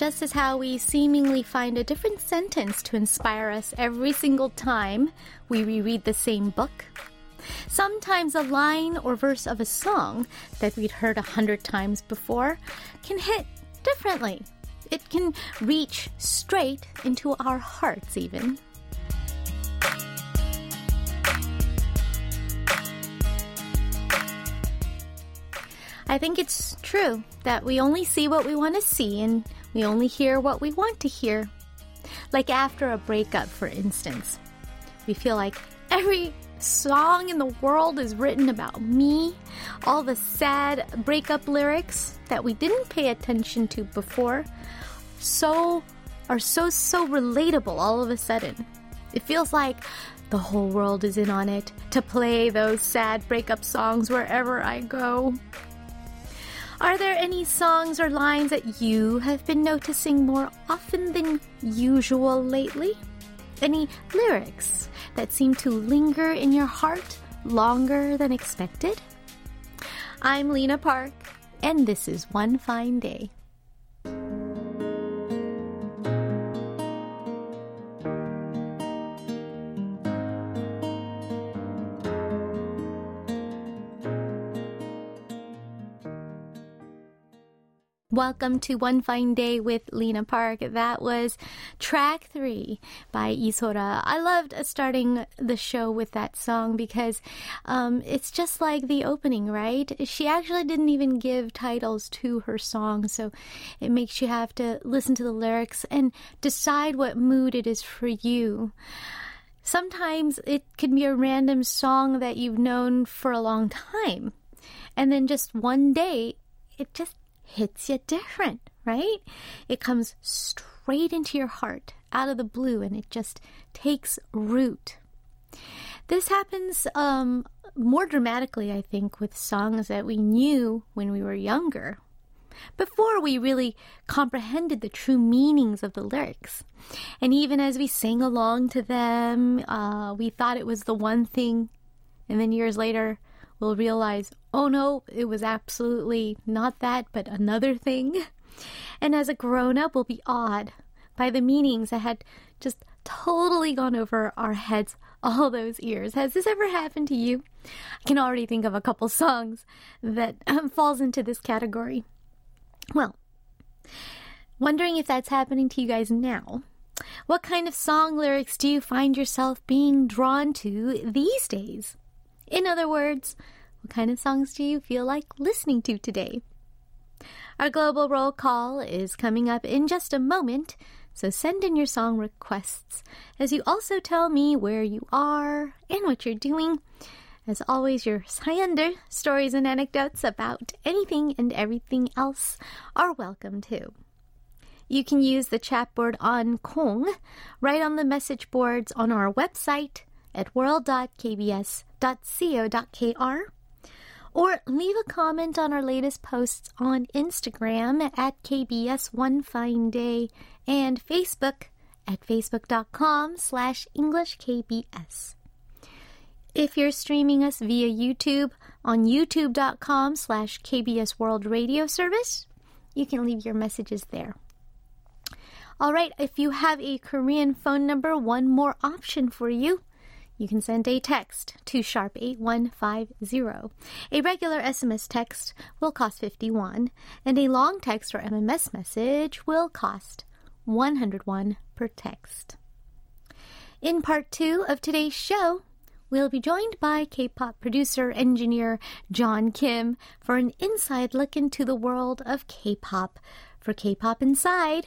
Just as how we seemingly find a different sentence to inspire us every single time we reread the same book, sometimes a line or verse of a song that we'd heard a hundred times before can hit differently. It can reach straight into our hearts, even. I think it's true that we only see what we want to see and we only hear what we want to hear. Like after a breakup, for instance. We feel like every song in the world is written about me, all the sad breakup lyrics that we didn't pay attention to before so are so so relatable all of a sudden. It feels like the whole world is in on it to play those sad breakup songs wherever I go. Are there any songs or lines that you have been noticing more often than usual lately? Any lyrics that seem to linger in your heart longer than expected? I'm Lena Park, and this is One Fine Day. Welcome to One Fine Day with Lena Park. That was track three by Lee Sora. I loved starting the show with that song because um, it's just like the opening, right? She actually didn't even give titles to her song, so it makes you have to listen to the lyrics and decide what mood it is for you. Sometimes it can be a random song that you've known for a long time. And then just one day, it just hits you different, right? It comes straight into your heart out of the blue and it just takes root. This happens um, more dramatically, I think, with songs that we knew when we were younger, before we really comprehended the true meanings of the lyrics. And even as we sang along to them, uh, we thought it was the one thing, and then years later, we'll realize, oh no, it was absolutely not that, but another thing. And as a grown up, we'll be awed by the meanings that had just totally gone over our heads all those years. Has this ever happened to you? I can already think of a couple songs that um, falls into this category. Well, wondering if that's happening to you guys now. What kind of song lyrics do you find yourself being drawn to these days? In other words, what kind of songs do you feel like listening to today? Our global roll call is coming up in just a moment, so send in your song requests as you also tell me where you are and what you're doing. As always, your sayander stories and anecdotes about anything and everything else are welcome too. You can use the chat board on Kong, right on the message boards on our website at world.kbs.co.kr or leave a comment on our latest posts on Instagram at KBS One Fine Day and Facebook at facebook.com slash EnglishKBS. If you're streaming us via YouTube on youtube.com slash KBS World Radio Service, you can leave your messages there. All right, if you have a Korean phone number, one more option for you. You can send a text to sharp 8150. A regular SMS text will cost 51, and a long text or MMS message will cost 101 per text. In part two of today's show, we'll be joined by K pop producer engineer John Kim for an inside look into the world of K pop for K pop Inside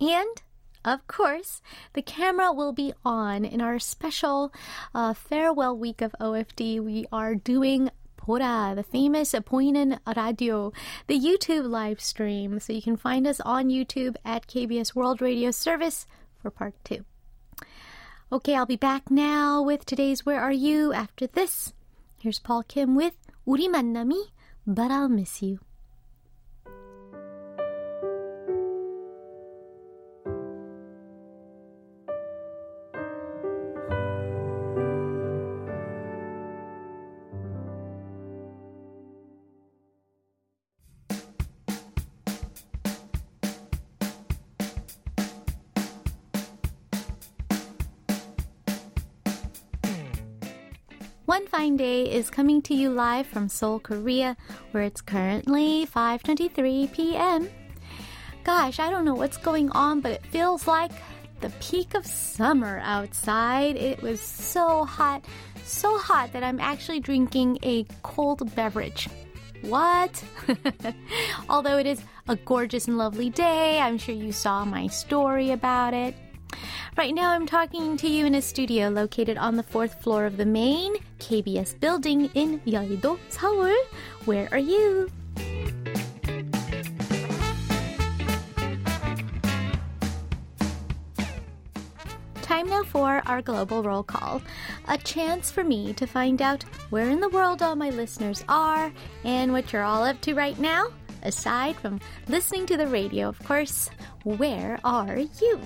and of course, the camera will be on in our special uh, farewell week of OFD. We are doing Pora, the famous Poinen Radio, the YouTube live stream. So you can find us on YouTube at KBS World Radio Service for part two. Okay, I'll be back now with today's Where Are You after this. Here's Paul Kim with 우리 만남이, but I'll miss you. Fine Day is coming to you live from Seoul, Korea, where it's currently 5:23 p.m. Gosh, I don't know what's going on, but it feels like the peak of summer outside. It was so hot, so hot that I'm actually drinking a cold beverage. What? Although it is a gorgeous and lovely day, I'm sure you saw my story about it. Right now, I'm talking to you in a studio located on the fourth floor of the main KBS building in Yeouido, Seoul. Where are you? Time now for our global roll call. A chance for me to find out where in the world all my listeners are and what you're all up to right now. Aside from listening to the radio, of course, where are you?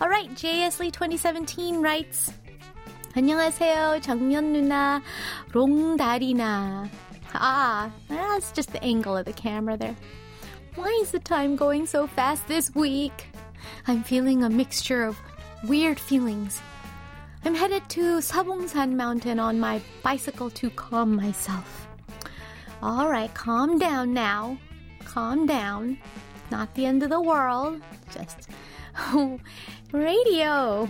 All right, JSLey 2017 writes, 안녕하세요, 정연 누나, 롱다리나. Ah, that's just the angle of the camera there. Why is the time going so fast this week? I'm feeling a mixture of weird feelings. I'm headed to Sabongsan Mountain on my bicycle to calm myself. All right, calm down now. Calm down. Not the end of the world. Just radio.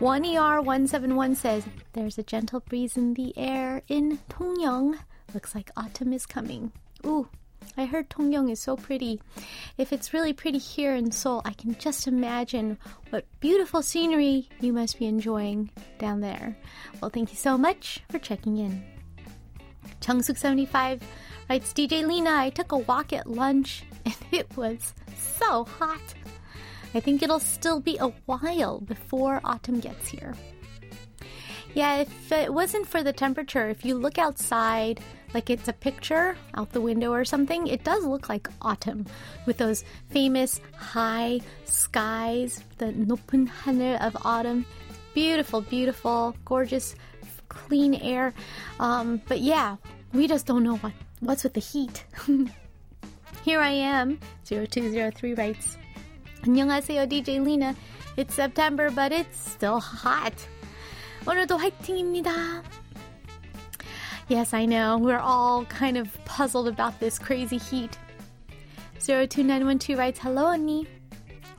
1ER171 says, There's a gentle breeze in the air in Tongyeong. Looks like autumn is coming. Ooh, I heard Tongyeong is so pretty. If it's really pretty here in Seoul, I can just imagine what beautiful scenery you must be enjoying down there. Well, thank you so much for checking in. Changsuk75 writes DJ Lena, I took a walk at lunch and it was so hot. I think it'll still be a while before autumn gets here. Yeah, if it wasn't for the temperature, if you look outside, like it's a picture out the window or something, it does look like autumn with those famous high skies, the 높은 하늘 of autumn. Beautiful, beautiful, gorgeous, clean air. Um, but yeah, we just don't know what what's with the heat. Here I am, 0203 writes, 안녕하세요, DJ Lena. It's September, but it's still hot. 오늘도 화이팅입니다. Yes, I know. We're all kind of puzzled about this crazy heat. 02912 writes, Hello, Annie.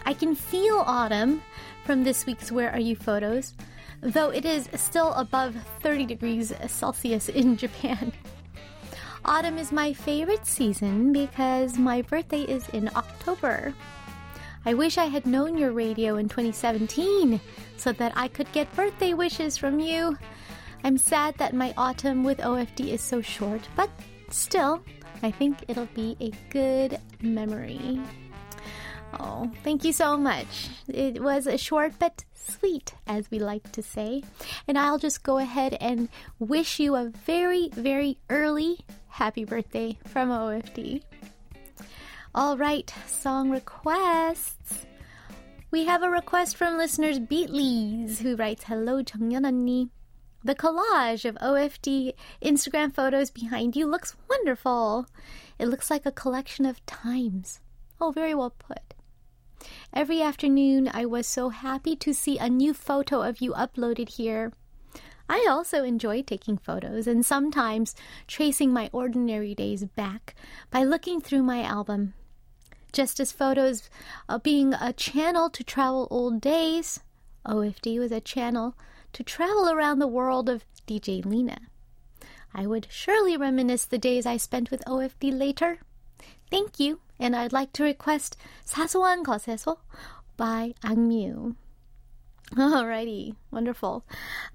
I can feel autumn from this week's Where Are You photos, though it is still above 30 degrees Celsius in Japan. Autumn is my favorite season because my birthday is in October. I wish I had known your radio in 2017 so that I could get birthday wishes from you. I'm sad that my autumn with OFD is so short, but still, I think it'll be a good memory. Oh, thank you so much. It was a short but sweet, as we like to say. And I'll just go ahead and wish you a very, very early happy birthday from OFD. All right, song requests. We have a request from listeners Beatleys, who writes, Hello, 정연 The collage of OFD Instagram photos behind you looks wonderful. It looks like a collection of times. Oh, very well put. Every afternoon, I was so happy to see a new photo of you uploaded here. I also enjoy taking photos and sometimes tracing my ordinary days back by looking through my album just as photos uh, being a channel to travel old days, OFD was a channel to travel around the world of DJ Lena. I would surely reminisce the days I spent with OFD later. Thank you, and I'd like to request 사소한 것에서 by AKMU. Alrighty, wonderful.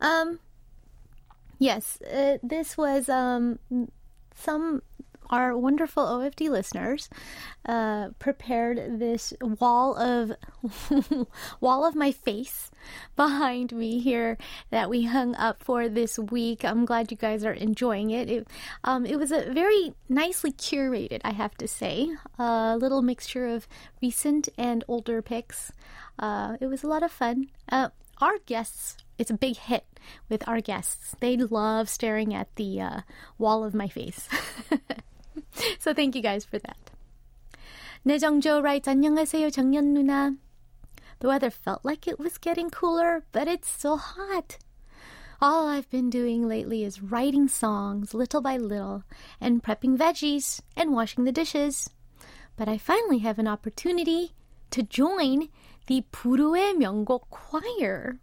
Um, yes, uh, this was um, some our wonderful OFD listeners uh, prepared this wall of wall of my face behind me here that we hung up for this week. I'm glad you guys are enjoying it. It, um, it was a very nicely curated, I have to say, a little mixture of recent and older pics. Uh, it was a lot of fun. Uh, our guests it's a big hit with our guests. They love staring at the uh, wall of my face. so thank you guys for that. 내정조 writes, 안녕하세요, 정연 누나. The weather felt like it was getting cooler, but it's still hot. All I've been doing lately is writing songs little by little and prepping veggies and washing the dishes. But I finally have an opportunity to join the Puru의 명곡 choir.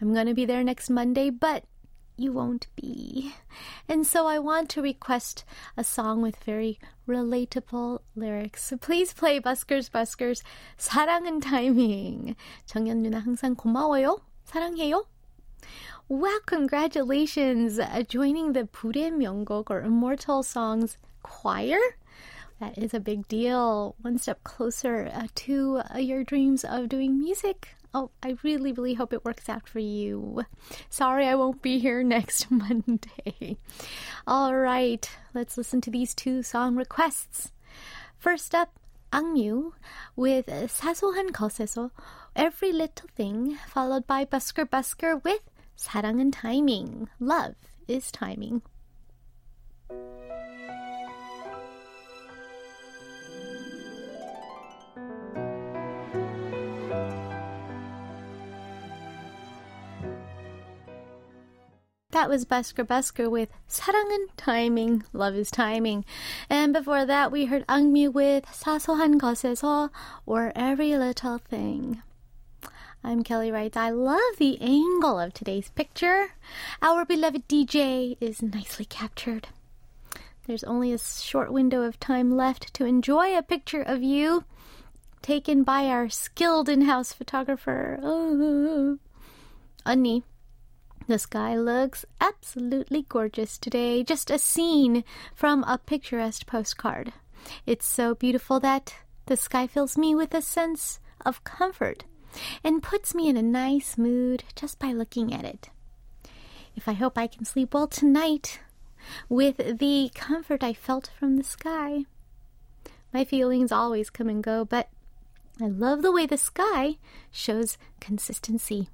I'm going to be there next Monday, but you won't be. And so I want to request a song with very relatable lyrics. So please play Buskers Buskers 사랑은 타이밍. 정연 누나 항상 고마워요. 사랑해요. Wow, congratulations uh, joining the 불의 명곡 or Immortal Songs choir. That is a big deal. One step closer uh, to uh, your dreams of doing music. Oh, I really, really hope it works out for you. Sorry I won't be here next Monday. All right, let's listen to these two song requests. First up, AKMU with Sasohan 것에서 Every Little Thing, followed by Busker Busker with 사랑은 Timing. Love is Timing. That was Busker Busker with 사랑은 Timing, Love is Timing. And before that, we heard AKMU with "Sasohan 것에서 or Every Little Thing. I'm Kelly Wright. I love the angle of today's picture. Our beloved DJ is nicely captured. There's only a short window of time left to enjoy a picture of you taken by our skilled in house photographer. Oh the sky looks absolutely gorgeous today, just a scene from a picturesque postcard. It's so beautiful that the sky fills me with a sense of comfort and puts me in a nice mood just by looking at it. If I hope I can sleep well tonight with the comfort I felt from the sky. My feelings always come and go, but I love the way the sky shows consistency.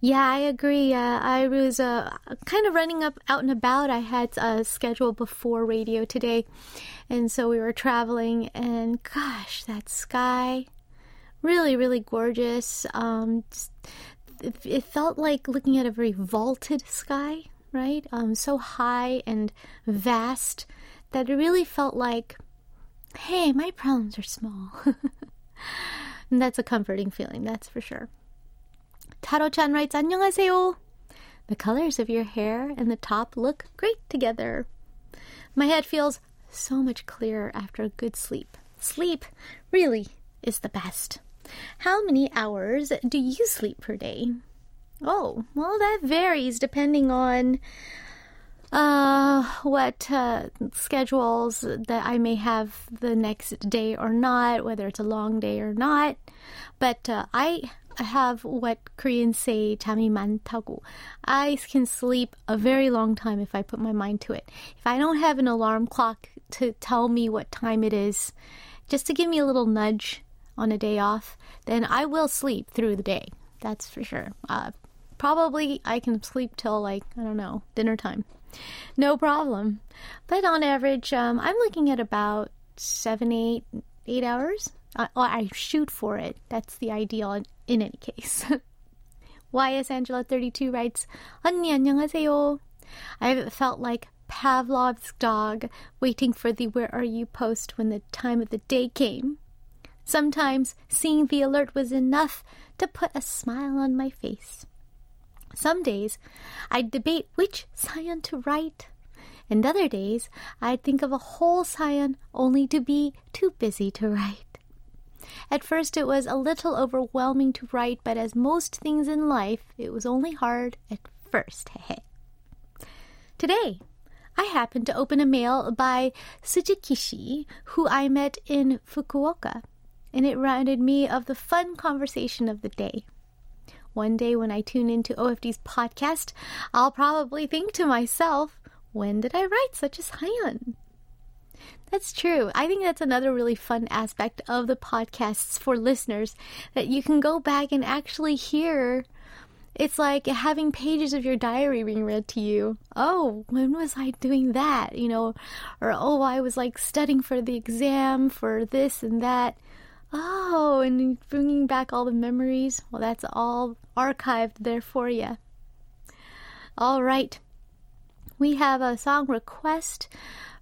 Yeah, I agree. Uh, I was uh, kind of running up out and about. I had a schedule before radio today, and so we were traveling. And gosh, that sky, really, really gorgeous. Um, it, it, felt like looking at a very vaulted sky, right? Um, so high and vast that it really felt like, hey, my problems are small. and that's a comforting feeling, that's for sure. Taro-chan writes, 안녕하세요. The colors of your hair and the top look great together. My head feels so much clearer after a good sleep. Sleep really is the best. How many hours do you sleep per day? Oh, well, that varies depending on uh, what uh, schedules that I may have the next day or not, whether it's a long day or not. But uh, I have what Koreans say 잠이 많다고. I can sleep a very long time if I put my mind to it. If I don't have an alarm clock to tell me what time it is, just to give me a little nudge on a day off, then I will sleep through the day. That's for sure. Uh, probably I can sleep till like, I don't know, dinner time. No problem. But on average, um, I'm looking at about seven, eight, eight hours. I, I shoot for it. That's the ideal in, in any case. YS Angela 32 writes, 언니 안녕하세요. I've felt like Pavlov's dog waiting for the where are you post when the time of the day came. Sometimes seeing the alert was enough to put a smile on my face. Some days I'd debate which sayan to write, and other days I'd think of a whole sayan only to be too busy to write. At first, it was a little overwhelming to write, but as most things in life, it was only hard at first. Today, I happened to open a mail by Sujikishi, who I met in Fukuoka, and it reminded me of the fun conversation of the day. One day when I tune into OFD's podcast, I'll probably think to myself, when did I write such a sayan? That's true. I think that's another really fun aspect of the podcasts for listeners that you can go back and actually hear. It's like having pages of your diary being read to you. Oh, when was I doing that? You know, or oh, I was like studying for the exam for this and that. Oh, and bringing back all the memories. Well, that's all archived there for you. All right. We have a song request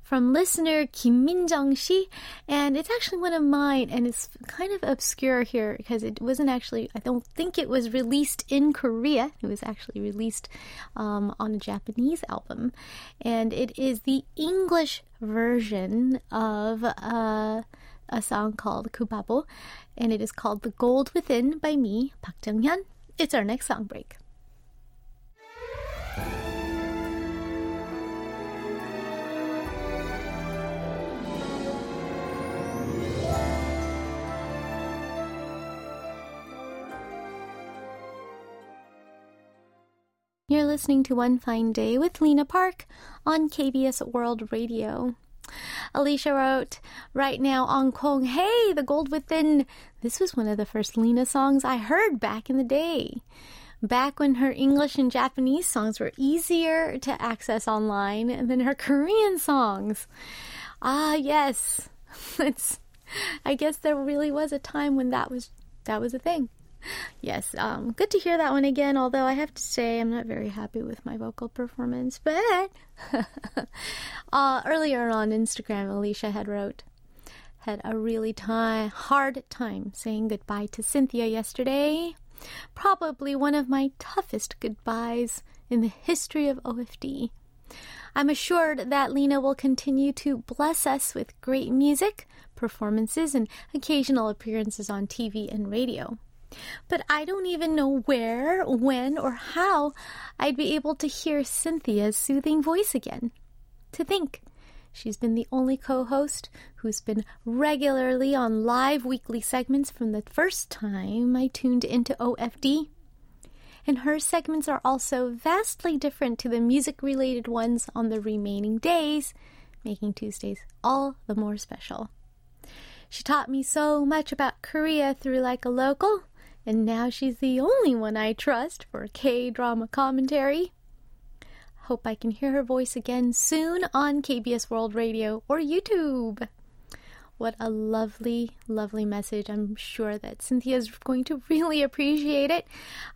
from listener Kim Min-jung Shi, and it's actually one of mine, and it's kind of obscure here because it wasn't actually, I don't think it was released in Korea. It was actually released um, on a Japanese album, and it is the English version of uh, a song called Kubabo, and it is called The Gold Within by me, Park Jung-hyun. It's our next song break. Listening to One Fine Day with Lena Park on KBS World Radio. Alicia wrote, right now on Kong, hey, the gold within. This was one of the first Lena songs I heard back in the day. Back when her English and Japanese songs were easier to access online than her Korean songs. Ah, yes. It's, I guess there really was a time when that was, that was a thing yes, um, good to hear that one again. Although I have to say, I'm not very happy with my vocal performance. But uh, earlier on Instagram, Alicia had wrote had a really time hard time saying goodbye to Cynthia yesterday. Probably one of my toughest goodbyes in the history of OFD. I'm assured that Lena will continue to bless us with great music, performances, and occasional appearances on TV and radio. But I don't even know where, when, or how I'd be able to hear Cynthia's soothing voice again. To think, she's been the only co host who's been regularly on live weekly segments from the first time I tuned into OFD. And her segments are also vastly different to the music related ones on the remaining days, making Tuesdays all the more special. She taught me so much about Korea through Like a Local, and now she's the only one I trust for K drama commentary. Hope I can hear her voice again soon on KBS World Radio or YouTube. What a lovely, lovely message. I'm sure that Cynthia is going to really appreciate it.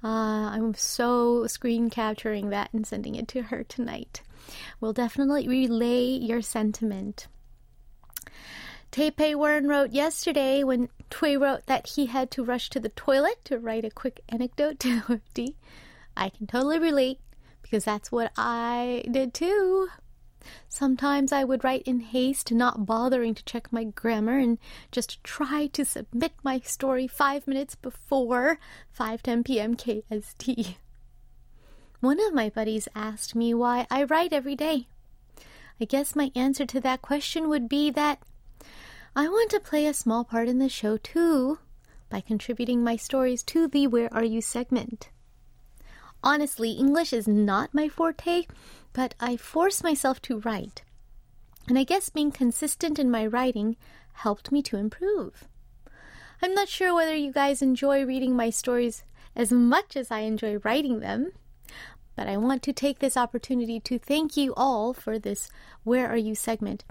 Uh, I'm so screen capturing that and sending it to her tonight. We'll definitely relay your sentiment. Taipei Wern wrote yesterday when Tui wrote that he had to rush to the toilet to write a quick anecdote to. I can totally relate because that's what I did too. Sometimes I would write in haste, not bothering to check my grammar, and just try to submit my story five minutes before 5:10 p.m. KST. One of my buddies asked me why I write every day. I guess my answer to that question would be that I want to play a small part in the show too by contributing my stories to the Where Are You segment. Honestly, English is not my forte, but I force myself to write. And I guess being consistent in my writing helped me to improve. I'm not sure whether you guys enjoy reading my stories as much as I enjoy writing them, but I want to take this opportunity to thank you all for this Where Are You segment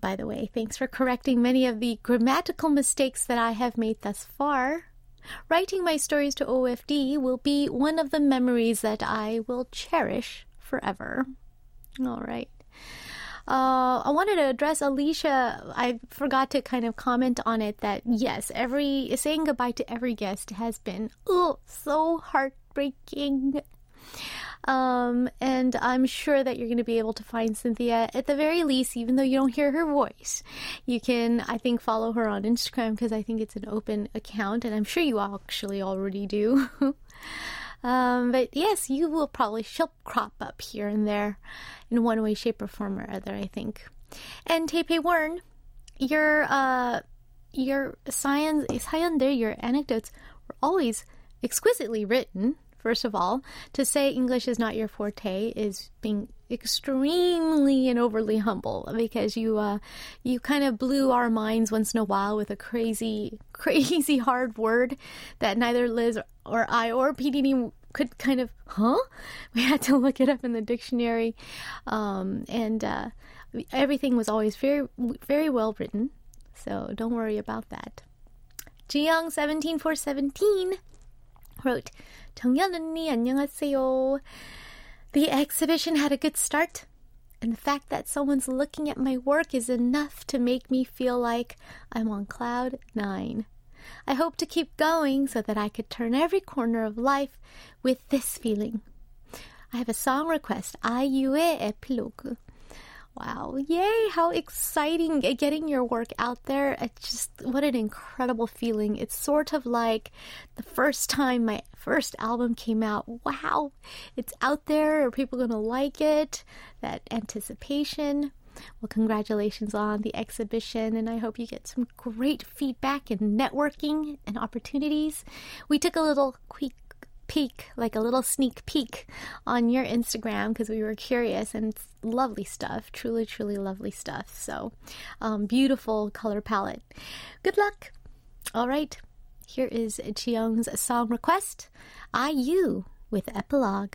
by the way. Thanks for correcting many of the grammatical mistakes that I have made thus far. Writing my stories to OFD will be one of the memories that I will cherish forever. All right. Uh, I wanted to address Alicia. I forgot to kind of comment on it that yes, every saying goodbye to every guest has been oh so heartbreaking. Um, and I'm sure that you're going to be able to find Cynthia at the very least, even though you don't hear her voice. You can, I think, follow her on Instagram because I think it's an open account, and I'm sure you actually already do. um, but yes, you will probably, she'll crop up here and there in one way, shape, or form or other, I think. And Taipei Wern, your, uh, your science, your anecdotes were always exquisitely written. First of all, to say English is not your forte is being extremely and overly humble because you uh, you kind of blew our minds once in a while with a crazy crazy hard word that neither Liz or I or PDD could kind of huh? We had to look it up in the dictionary. Um, and uh, everything was always very very well written. So don't worry about that. Jiyoung 17417 wrote 정연 언니 안녕하세요. The exhibition had a good start, and the fact that someone's looking at my work is enough to make me feel like I'm on cloud nine. I hope to keep going so that I could turn every corner of life with this feeling. I have a song request, 아이유의 에필로그. Wow, yay, how exciting getting your work out there. It's just what an incredible feeling. It's sort of like the first time my first album came out. Wow, it's out there. Are people going to like it? That anticipation. Well, congratulations on the exhibition, and I hope you get some great feedback and networking and opportunities. We took a little quick peek, like a little sneak peek on your Instagram because we were curious and lovely stuff. Truly, truly lovely stuff. So, um, beautiful color palette. Good luck. All right. Here is Jiyoung's song request IU with Epilogue.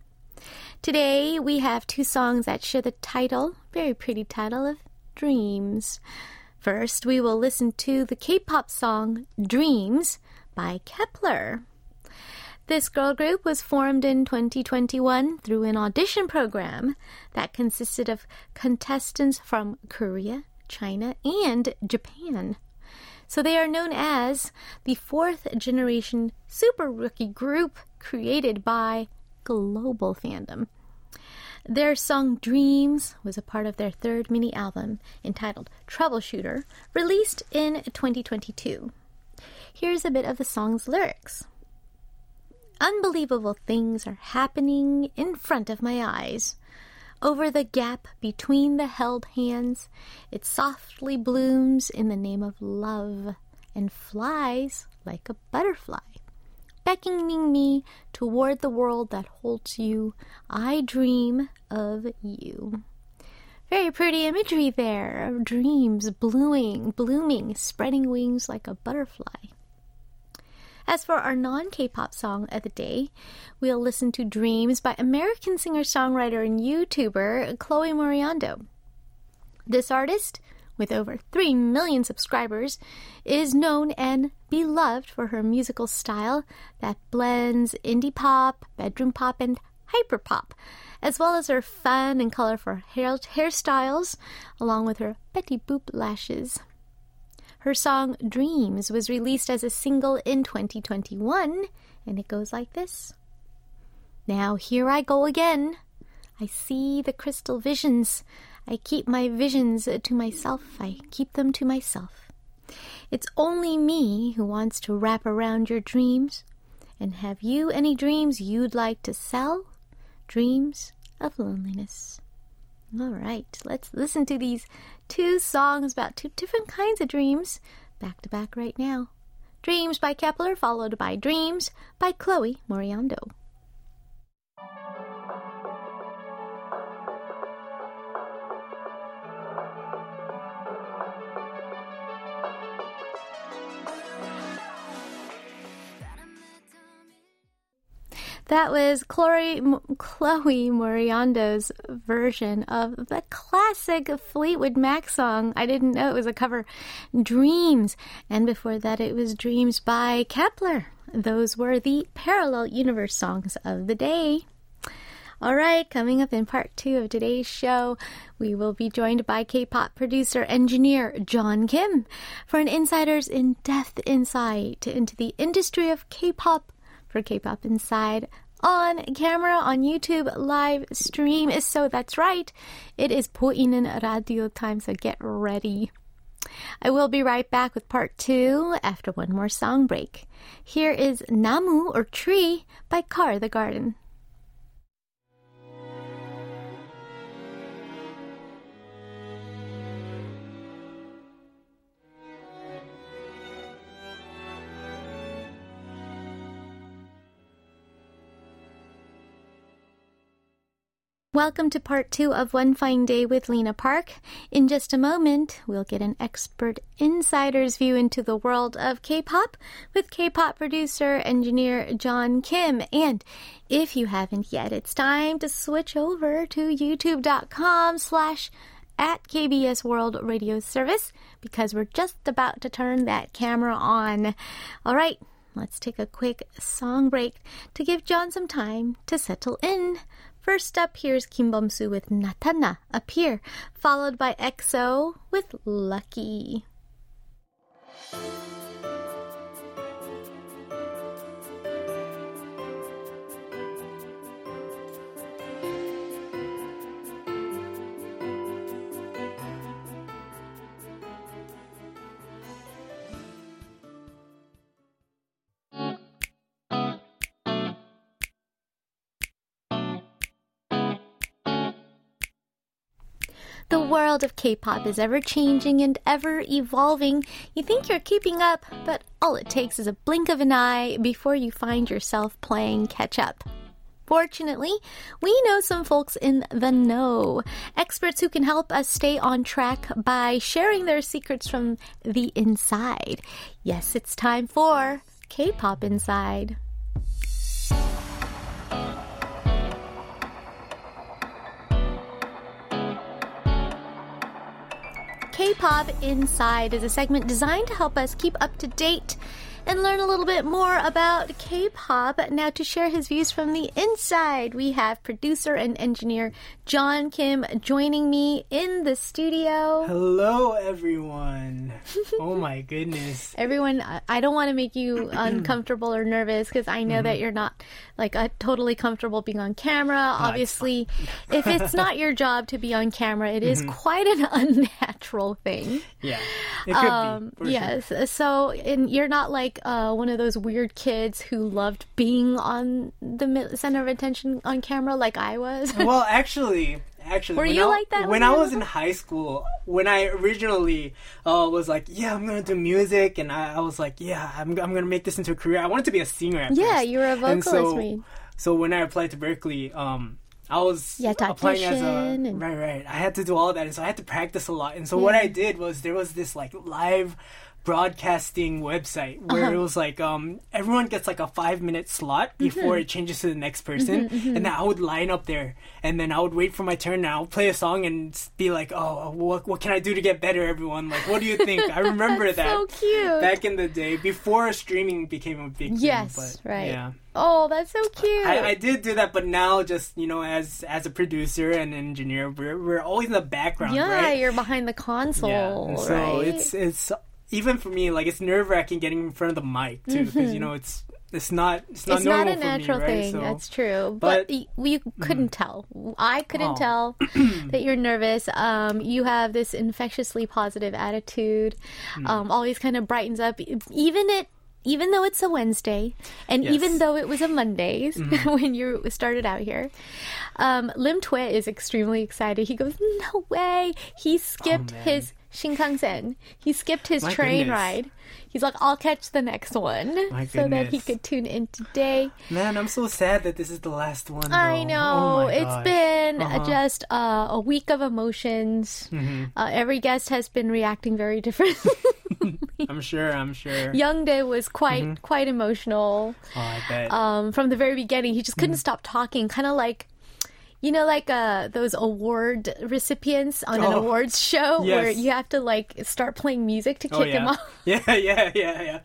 Today we have two songs that share the title, very pretty title of Dreams. First, we will listen to the K pop song Dreams by Kep1er. This girl group was formed in 2021 through an audition program that consisted of contestants from Korea, China, and Japan. So they are known as the fourth generation super rookie group created by global fandom. Their song Dreams was a part of their third mini album entitled Troubleshooter, released in 2022. Here's a bit of the song's lyrics. Unbelievable things are happening in front of my eyes. Over the gap between the held hands, it softly blooms in the name of love and flies like a butterfly beckoning me toward the world that holds you. I dream of you. Very pretty imagery there of dreams blooming, blooming, spreading wings like a butterfly. As for our non K pop song of the day, we'll listen to Dreams by American singer songwriter and YouTuber Chloe Moriondo. This artist with over 3 million subscribers, is known and beloved for her musical style that blends indie pop, bedroom pop, and hyperpop, as well as her fun and colorful hair- hairstyles, along with her Betty Boop lashes. Her song Dreams was released as a single in 2021, and it goes like this Now here I go again. I see the crystal visions I keep my visions to myself, I keep them to myself. It's only me who wants to wrap around your dreams. And have you any dreams you'd like to sell? Dreams of loneliness. All right, let's listen to these two songs about two different kinds of dreams back to back right now. Dreams by Kep1er, followed by Dreams by Chloe Moriondo. That was Chloe, Chloe Moriondo's version of the classic Fleetwood Mac song. I didn't know it was a cover, Dreams. And before that, it was Dreams by Kep1er. Those were the Parallel Universe songs of the day. All right, coming up in part two of today's show, we will be joined by K pop producer engineer John Kim for an insider's in depth insight into the industry of K pop for K pop Inside on camera on YouTube live stream. So that's right, it is Poinen Radio time, so get ready. I will be right back with part two after one more song break. Here is Namu or Tree by Car the Garden. Welcome to part two of One Fine Day with Lena Park. In just a moment, we'll get an expert insider's view into the world of K-pop with K-pop producer engineer John Kim. And if you haven't yet, it's time to switch over to youtube.com slash at KBS World Radio Service because we're just about to turn that camera on. All right, let's take a quick song break to give John some time to settle in. First up, here's Kim Bum-soo with Natana, Appear, followed by EXO with Lucky. The world of K-pop is ever changing and ever evolving. You think you're keeping up, but all it takes is a blink of an eye before you find yourself playing catch up. Fortunately, we know some folks in the know. Experts who can help us stay on track by sharing their secrets from the inside. Yes, it's time for K-Pop Inside. K-Pop Inside is a segment designed to help us keep up to date and learn a little bit more about K-pop. Now to share his views from the inside, we have producer and engineer John Kim joining me in the studio. Hello everyone. oh my goodness. Everyone, I don't want to make you uncomfortable or nervous because I know mm-hmm. that you're not like a totally comfortable being on camera. Obviously, if it's not your job to be on camera, it is mm-hmm. quite an unnatural thing. Yeah. It could um, be. Yes. Sure. So, and you're not like like uh, one of those weird kids who loved being on the center of attention on camera, like I was? well, actually, actually, were you I, like that? When I was in high school, when I originally uh, was like, yeah, I'm gonna do music, and I, I, was like, yeah, I'm, I'm gonna make this into a career. I wanted to be a singer. yeah, first. you were a vocalist. so, so when I applied to Berklee, um, I was yeah, applying as a and... right, right. I had to do all that, and so I had to practice a lot. And so yeah. what I did was there was this like live broadcasting website where uh-huh. it was like um, everyone gets like a five minute slot mm-hmm. before mm-hmm. it changes to the next person mm-hmm, mm-hmm. and then i would line up there and then i would wait for my turn and i'll play a song and be like oh what, what can i do to get better everyone like what do you think i remember that so cute back in the day before streaming became a big yes thing, but, right yeah Oh, that's so cute. I, I, did do that, but now just you know, as as a producer and engineer, we're we're always in the background. Yeah, right? you're behind the console. Yeah. So right? it's it's even for me, like it's nerve wracking getting in front of the mic too, because mm-hmm. you know it's it's not it's not it's not a natural me, thing. Right? So, that's true, but, but you couldn't mm. tell. I couldn't oh. tell that you're nervous. Um, you have this infectiously positive attitude. Mm. Um, always kind of brightens up, even it even though it's a Wednesday, and yes. even though it was a Mondays mm-hmm. when you started out here, um, Lim Tue is extremely excited. He goes, "No way!" He skipped oh, his Shinkansen. He skipped his My train goodness. ride. He's like, I'll catch the next one so that he could tune in today. Man, I'm so sad that this is the last one. Though. I know. Oh it's been uh-huh. just uh, a week of emotions. Mm-hmm. Uh, every guest has been reacting very differently. I'm sure. I'm sure. Youngdae was quite mm-hmm. quite emotional. Oh, I bet. Um, from the very beginning, he just couldn't mm-hmm. stop talking, kind of like you know, like uh, those award recipients on an Oh. awards show Yes. where you have to like start playing music to kick Oh, him off. yeah, yeah, yeah, yeah.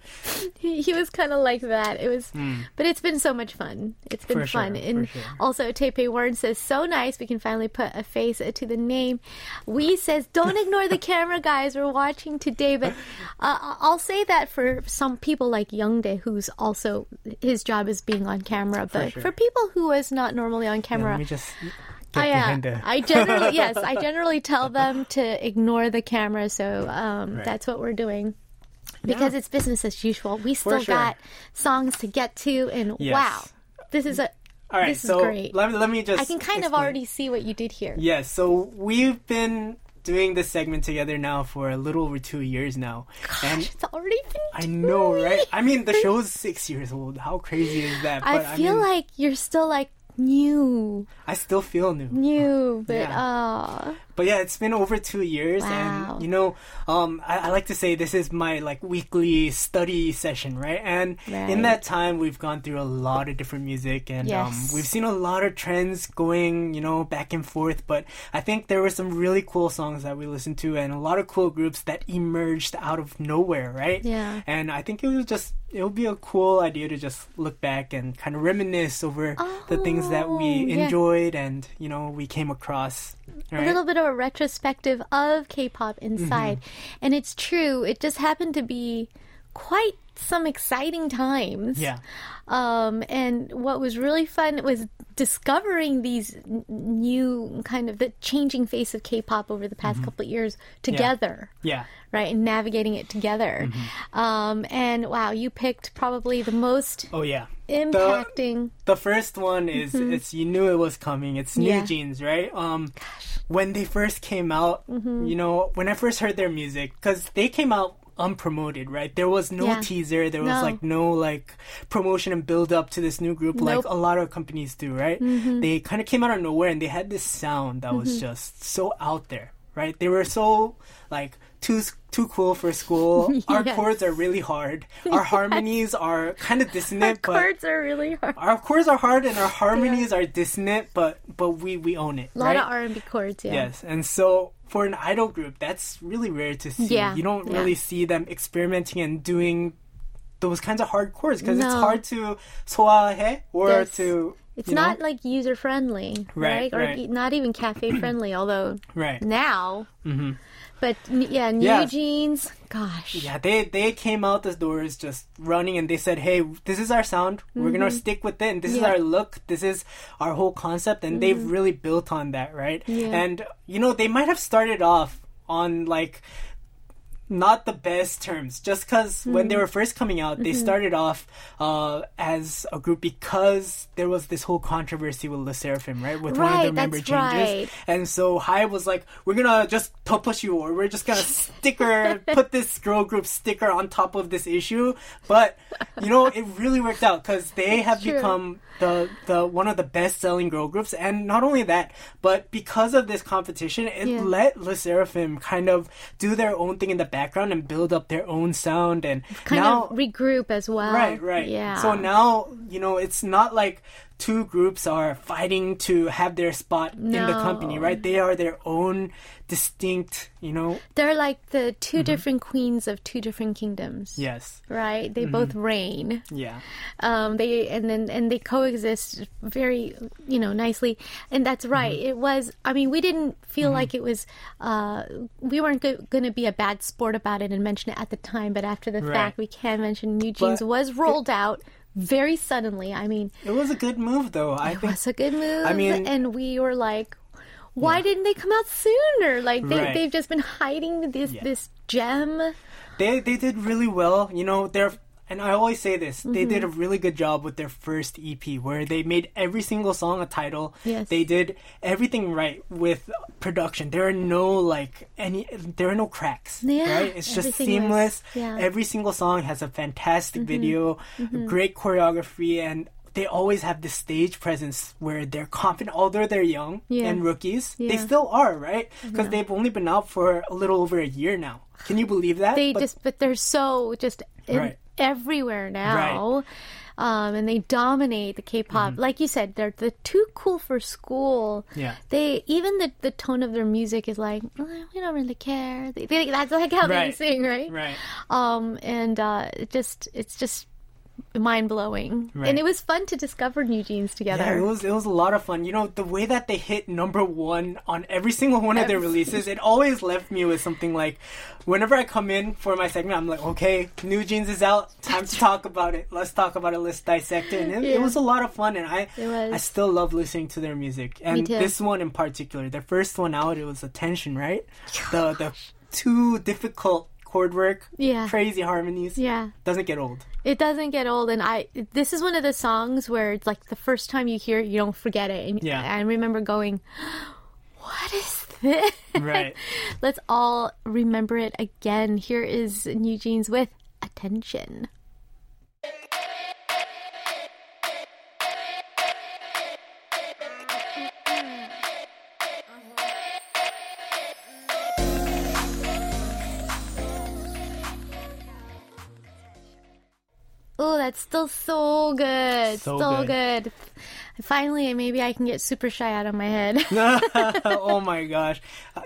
he, he was kind of like that. It was, but it's been so much fun. It's been. For sure, fun. for and sure. also, Taipei Wern says, so nice. We can finally put a face to the name. We says, don't ignore the camera, guys. We're watching today. But uh, I'll say that for some people like Youngdae, who's also, his job is being on camera. But for, sure. people who is not normally on Yeah, camera, let me just get I, uh. I generally yes, I generally tell them to ignore the camera. So um, Right. that's what we're doing because Yeah. it's business as usual. We still sure. got songs to get to, and Yes. wow, this is a All right, this is so great. let me let me just. I can kind of already see what you did here. Yes, so we've been doing this segment together now for a little over two years now, and It's already been. I know, right? I mean, the show's six years old. How crazy is that? But, I feel mean, like you're still like new, I still feel new. new, but Yeah. uh, But yeah, it's been over two years, Wow. and you know, um, I, I like to say this is my like weekly study session, right? And Right. in that time, we've gone through a lot of different music, and um, we've seen a lot of trends going, you know, back and forth. But I think there were some really cool songs that we listened to, and a lot of cool groups that emerged out of nowhere, right? Yeah. And I think it was just it would be a cool idea to just look back and kind of reminisce over the things that Oh, we yeah. enjoyed and you know we came across. A little bit of a retrospective of K-pop inside, Mm-hmm. and it's true. It just happened to be quite some exciting times. Yeah. Um, and what was really fun was discovering these n- new kind of the changing face of K-pop over the past couple of years together. Yeah. Right, and navigating it together. Mm-hmm. Um, and wow, you picked probably the most Oh yeah. impacting. The first one is it's you knew it was coming. It's New Mm-hmm. Yeah. Jeans, right? Um when they first came out, Mm-hmm. you know, when I first heard their music cuz they came out unpromoted, right? There was no Yeah. teaser, there was like no like promotion and build up to this new group like Nope. Mm-hmm. a lot of companies do, right? They kind of came out of nowhere and they had this sound that was just so out there, right? They were so like too too cool for school. Our chords are really hard. Our harmonies are kind of dissonant, but our Chords are really hard. our chords are hard and our harmonies are dissonant, but but we we own it, A lot right? of R&B chords, yeah. Yes, and so for an idol group, that's really rare to see. Yeah, You don't yeah. really see them experimenting and doing those kinds of hard chords because it's hard to soahe or Yes. to. It's you know? not like user friendly, Right, right? Or right. not even cafe friendly, although right. now. Mm-hmm. But yeah, New Yeah. Jeans, gosh. Yeah, they they came out the doors just running and they said, "Hey, this is our sound. We're gonna stick with it. And this is Mm-hmm. Our look. This is our whole concept." And they've really built on that, right? Yeah. And you know, they might have started off on like not the best terms just because when Mm-hmm. they were first coming out they started off uh, as a group because there was this whole controversy with LE SSERAFIM right with one of Right, their member changes right. and so HYBE was like, we're gonna just push you, or we're just gonna sticker, put this girl group sticker on top of this issue. But you know, it really worked out because they have True. become the the one of the best selling girl groups, and not only that, but because of this competition, it Yeah. let LE SSERAFIM kind of do their own thing in the background and build up their own sound, and Kind now of regroup as well. Right, right. Yeah. So now, you know, it's not like two groups are fighting to have their spot in the company, right? They are their own distinct, you know. They're like the 2 Mm-hmm. different queens of two different kingdoms. Yes. Right? They both reign. Yeah. um, they and then and they coexist very you know nicely and that's right Mm-hmm. it was i mean we didn't feel like it was uh, we weren't go- going to be a bad sport about it and mention it at the time but after the Right. fact we can mention NewJeans was rolled out very suddenly i mean It was a good move, though. I it think. was a good move I mean- and we were like why didn't they come out sooner like they, Right. they've just been hiding this Yeah. this gem They they did really well. You know, they're and I always say this, they did a Mm-hmm. really good job with their first EP where they made every single song a title. Yes. They did everything right with production. There are no like any there are no cracks. Yeah, Right? It's just everything was- seamless. yeah. Every single song has a fantastic Mm-hmm. video, great choreography and they always have this stage presence where they're confident, although they're young Yeah. and rookies. They still are, right? Because they've only been out for a little over a year now. Can you believe that? they But- just but they're so just in, Right. Everywhere now um, and they dominate the K-pop. Like you said, they're the too cool for school. Mm-hmm. Yeah. They even the the tone of their music is like "Eh, we don't really care. They, they, that's like how they Right. sing, right? Right. Um, and uh, it just it's just mind blowing, Right. and it was fun to discover NewJeans together. Yeah, it was it was a lot of fun. You know, the way that they hit number one on every single one of their releases, it always left me with something like, whenever I come in for my segment, I'm like, okay, NewJeans is out, time to talk about it. Let's talk about it. Let's dissect it. And it, Yeah. it was a lot of fun, and I I still love listening to their music. And this one in particular, their first one out, it was Attention, right? The the too difficult chord work, Yeah. crazy harmonies, yeah. doesn't get old. It doesn't get old, and I. This is one of the songs where it's like the first time you hear it, you don't forget it. And Yeah. I remember going, "What is this?" Right. Let's all remember it again. Here is NewJeans with attention. That's still so good. So So, good. good. Finally, maybe I can get super shy out of my head. oh my gosh.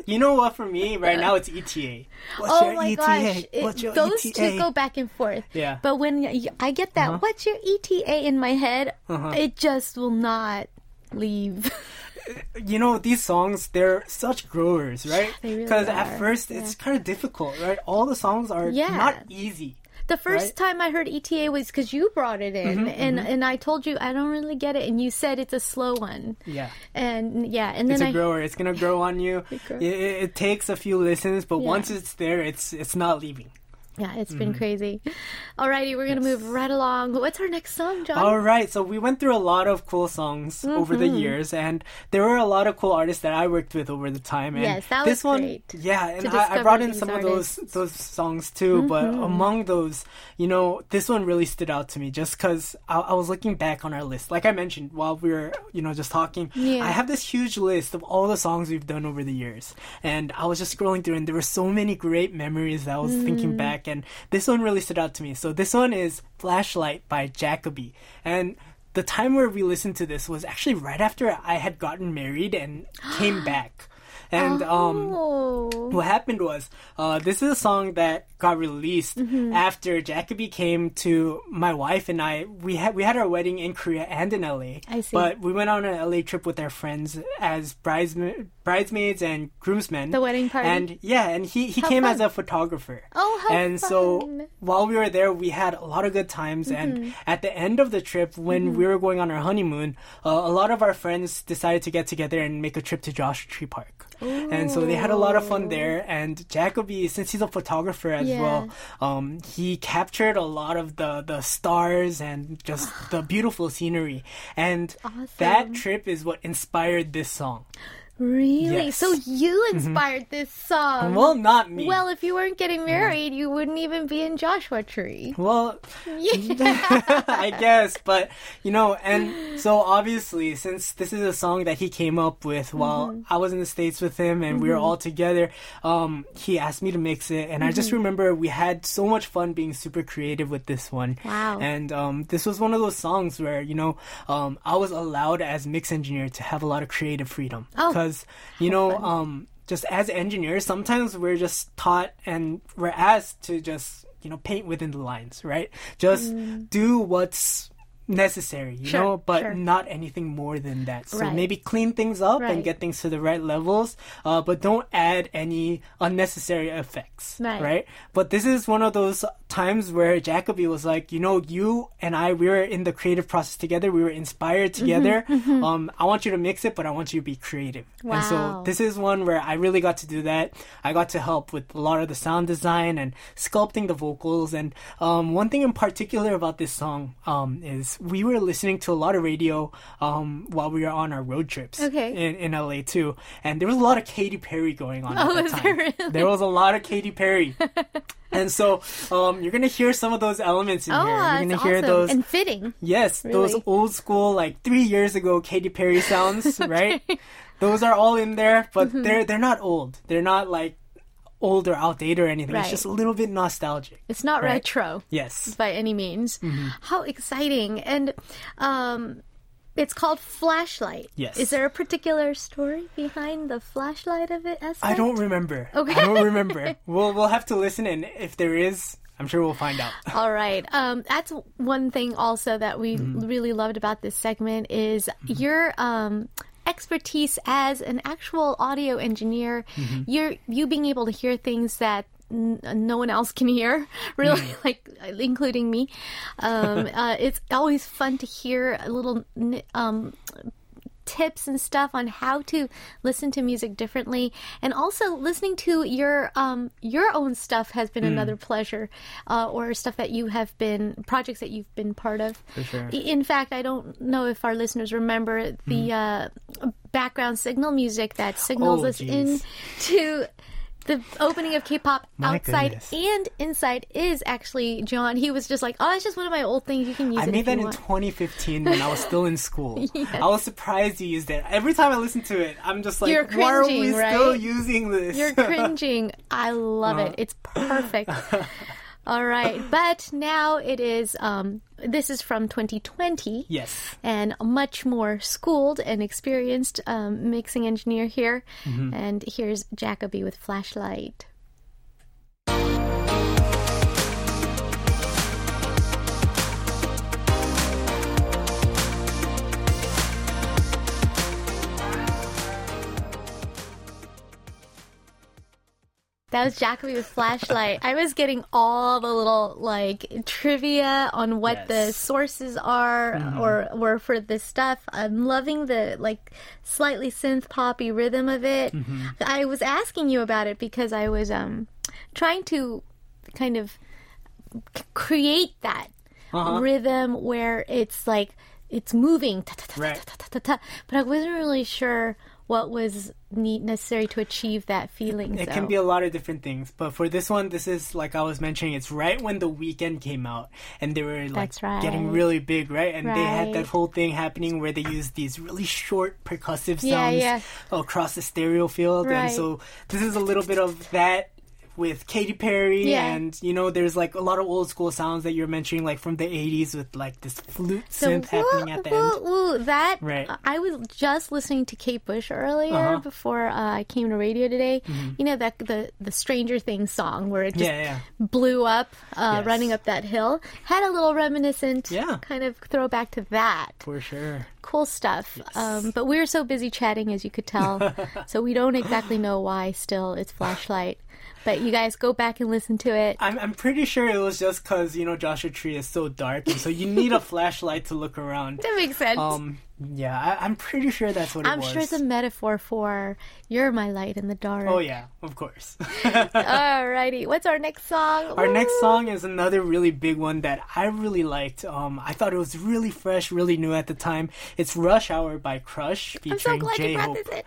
You know what? For me, right now, it's ETA. What's oh your my ETA? gosh. What's your those ETA? two go back and forth. Yeah. But when I get that, what's your ETA in my head, Uh-huh. it just will not leave. you know, these songs, they're such growers, right? They really Because at first, it's kind of difficult, right? All the songs are Yeah. not easy. The first Right? Mm-hmm, time I heard ETA was because you brought it in, and and I told you I don't really get it, and you said it's a slow one, Yeah. and yeah, and It's then a I grower. It's gonna grow on you. It It, it, it takes a few listens, but Yeah. once it's there, it's it's not leaving. Yeah, it's Mm-hmm. been crazy. Alrighty, we're gonna move right along. What's our next song, John? All right, so we went through a lot of cool songs over the Mm-hmm. years, and there were a lot of cool artists that I worked with over the time. And Yes, that this was one, great yeah, and I, I brought in some of those those songs too. But Mm-hmm. among those, you know, this one really stood out to me just because I, I was looking back on our list. Like I mentioned while we were, you know, just talking, Yeah. I have this huge list of all the songs we've done over the years, and I was just scrolling through, and there were so many great memories that I was thinking Mm. back, and this one really stood out to me. So this one is Flashlight by Jacoby. And the time where we listened to this was actually right after I had gotten married and came back. And um oh, what happened was uh, this is a song that got released Mm-hmm. after Jacoby came to my wife and I. We had we had our wedding in Korea and in LA. I see. But we went on an LA trip with our friends as bridesma- bridesmaids and groomsmen. The wedding party? And yeah, and he he How came fun. as a photographer. Oh, how And so while we were there, we had a lot of good times. Mm-hmm. And at the end of the trip, when we were going on our honeymoon, uh, a lot of our friends decided to get together and make a trip to Joshua Tree Park. And so they had a lot of fun there. And Jacoby, since he's a photographer as Yeah. well, um, he captured a lot of the, the stars and just the beautiful scenery. And that trip is what inspired this song. Really? Yes. So you inspired this song? Well, not me. Well, if you weren't getting married, you wouldn't even be in Joshua Tree. Well, Yeah. I guess, but you know, and so obviously, since this is a song that he came up with while Mm-hmm. I was in the states with him and we were all together, um, he asked me to mix it, and I Mm-hmm. just remember we had so much fun being super creative with this one. Wow. And um, this was one of those songs where you know, um, I was allowed as mix engineer to have a lot of creative freedom Oh, because you know, um, just as engineers, sometimes we're just taught and we're asked to just you know paint within the lines, right? Just do what's necessary, you. Sure, know, but sure. not anything more than that. So Right. maybe clean things up Right. and get things to the right levels, uh, but don't add any unnecessary effects, Right. right? But this is one of those times where Jacoby was like, you know, you and I, we were in the creative process together. We were inspired Mm-hmm, together. Um, I want you to mix it, but I want you to be creative. Wow. And so this is one where I really got to do that. I got to help with a lot of the sound design and sculpting the vocals. And um, one thing in particular about this song um, is we were listening to a lot of radio um, while we were on our road trips Okay. in, in LA too. And there was a lot of Katy Perry going on Oh, at that there really? There was a lot of Katy Perry. and so um, you're going to hear some of those elements in Oh, here. You're going to awesome. hear those. And fitting. Yes, those old school, like three years ago Katy Perry sounds, right? Those are all in there, but Mm-hmm. they're they're not old. They're not like old or outdated or anything. Right. It's just a little bit nostalgic. It's not Right. retro. Yes. by any means. How exciting! And um, it's called Flashlight. Yes. Is there a particular story behind the flashlight of it? Aspect? I don't remember. Okay. I don't remember. we'll we'll have to listen, and if there is, I'm sure we'll find out. All right. Um, that's one thing also that we Mm-hmm. really loved about this segment is your um, expertise as an actual audio engineer. Mm-hmm. You're you being able to hear things that n- no one else can hear, really, Mm. like including me. Um, uh, it's always fun to hear a little um, tips and stuff on how to listen to music differently and also listening to your um your own stuff has been another pleasure uh, or stuff that you have been projects that you've been part of For sure. In fact i don't know if our listeners remember the Hmm. uh background signal music that signals Oh, us geez. into the opening of K-pop My outside goodness. and inside is actually John. He was just like, "Oh, it's just one of my old things. You can use I it." made if that in want." 2015 when I was still in school. I was surprised you used it. Every time I listen to it, I'm just like, You're why are we cringing, still using this? You're cringing. I love Uh-huh. it. It's perfect. All right, but now it is. Um, this is from 2020. yes. And a much more schooled and experienced um, mixing engineer here. Mm-hmm. And here's Jacoby with Flashlight. That was Jacoby with Flashlight. I was getting all the little like trivia on what the Yes. Mm-hmm. sources are or were for this stuff. I'm loving the like slightly synth poppy rhythm of it. Mm-hmm. I was asking you about it because I was um trying to kind of c- create that Uh-huh. rhythm where it's like it's moving, ta, ta, ta, Right. but I wasn't really sure what was need, necessary to achieve that feeling. It so. can be a lot of different things, but for this one, this is like I was mentioning. It's right when the Weeknd came out, and they were like right. getting really big, right? And they had that whole thing happening where they used these really short percussive Yeah, sounds yeah. across the stereo field, Right. and so this is a little bit of that with Katy Perry, Yeah. and you know, there's like a lot of old school sounds that you're mentioning, like from the '80s with like this flute So synth happening at the woo, end. woo, that Right. I was just listening to Kate Bush earlier Uh-huh. Mm-hmm. before uh, I came to radio today. You know that the the Stranger Things song where it just Yeah, yeah. blew up uh, Yes. running up that hill had a little reminiscent Yeah. kind of throwback to that. For sure. Cool stuff. Um, but we were so busy chatting, as you could tell, so we don't exactly know why. Still, it's flashlight. But you guys go back and listen to it. I'm, I'm pretty sure it was just because, you know, Joshua Tree is so dark, and so you need a flashlight to look around. That makes sense. Um, yeah, I, I'm pretty sure that's what it I'm was. sure it's a metaphor for "You're my light in the dark." Oh, yeah, of course. Alrighty, what's our next song? Our next song is another really big one that I really liked. Um, I thought it was really fresh, really new at the time. It's Rush Hour by Crush I'm so featuring glad J you brought Hope. this in.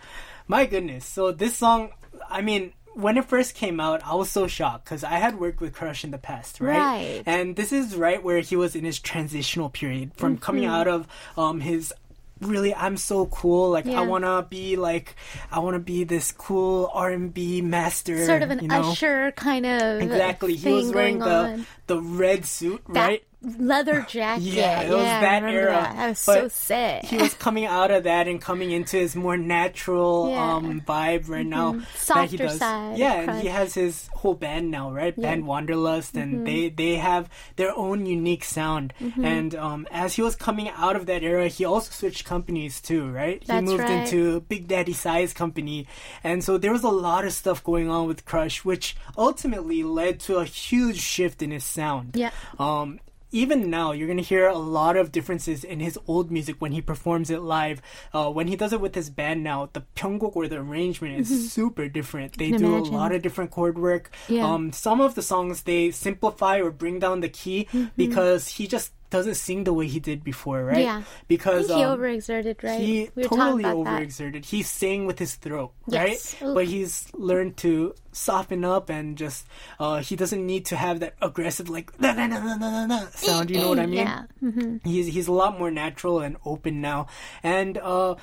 My goodness. So this song, I mean, when it first came out, I was so shocked because I had worked with Crush in the past, right? Right. And this is right where he was in his transitional period from coming Mm-hmm. out of um his really I'm so cool like Yeah. I want to be like I want to be this cool R&B master Sort of an you know? usher kind of Exactly. He was wearing the on. the red suit, that right? Leather jacket. Yeah, it was I that remember era. That. that was But so sick. He was coming out of that and coming into his more natural Yeah. Mm-hmm. um vibe right now that he Softer does. side yeah, and he Mm-hmm. has his whole band now, right? Band Wanderlust, and they they have their own unique sound. Mm-hmm. And um, as he was coming out of that era, he also switched companies too, right? That's he moved right. into Big Daddy Psy's company, and so there was a lot of stuff going on with Crush, which ultimately led to a huge shift in his sound. Yeah. Um, even now, you're gonna hear a lot of differences in his old music when he performs it live. Uh, when he does it with his band now, the pyonggok or the arrangement is super different. They Mm-hmm. do imagine. a lot of different chord work. Yeah. Um, some of the songs they simplify or bring down the key Mm-hmm. because he just doesn't sing the way he did before, right? Yeah. Because he um, overexerted, right? he we were totally talking about that. overexerted. He sang with his throat, Yes. right? Oof. But he's learned to soften up and just uh, he doesn't need to have that aggressive like na na na na na na sound. You know what I mean? Yeah. hmm He's he's a lot more natural and open now, and uh,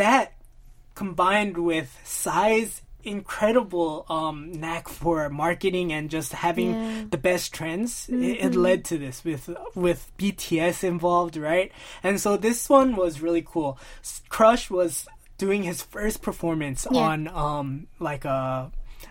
that combined with Psy's incredible um, knack for marketing and just having Yeah. the best trends. It, it led to this with with BTS involved, right? And so this one was really cool. Crush was doing his first performance Yeah. on um like a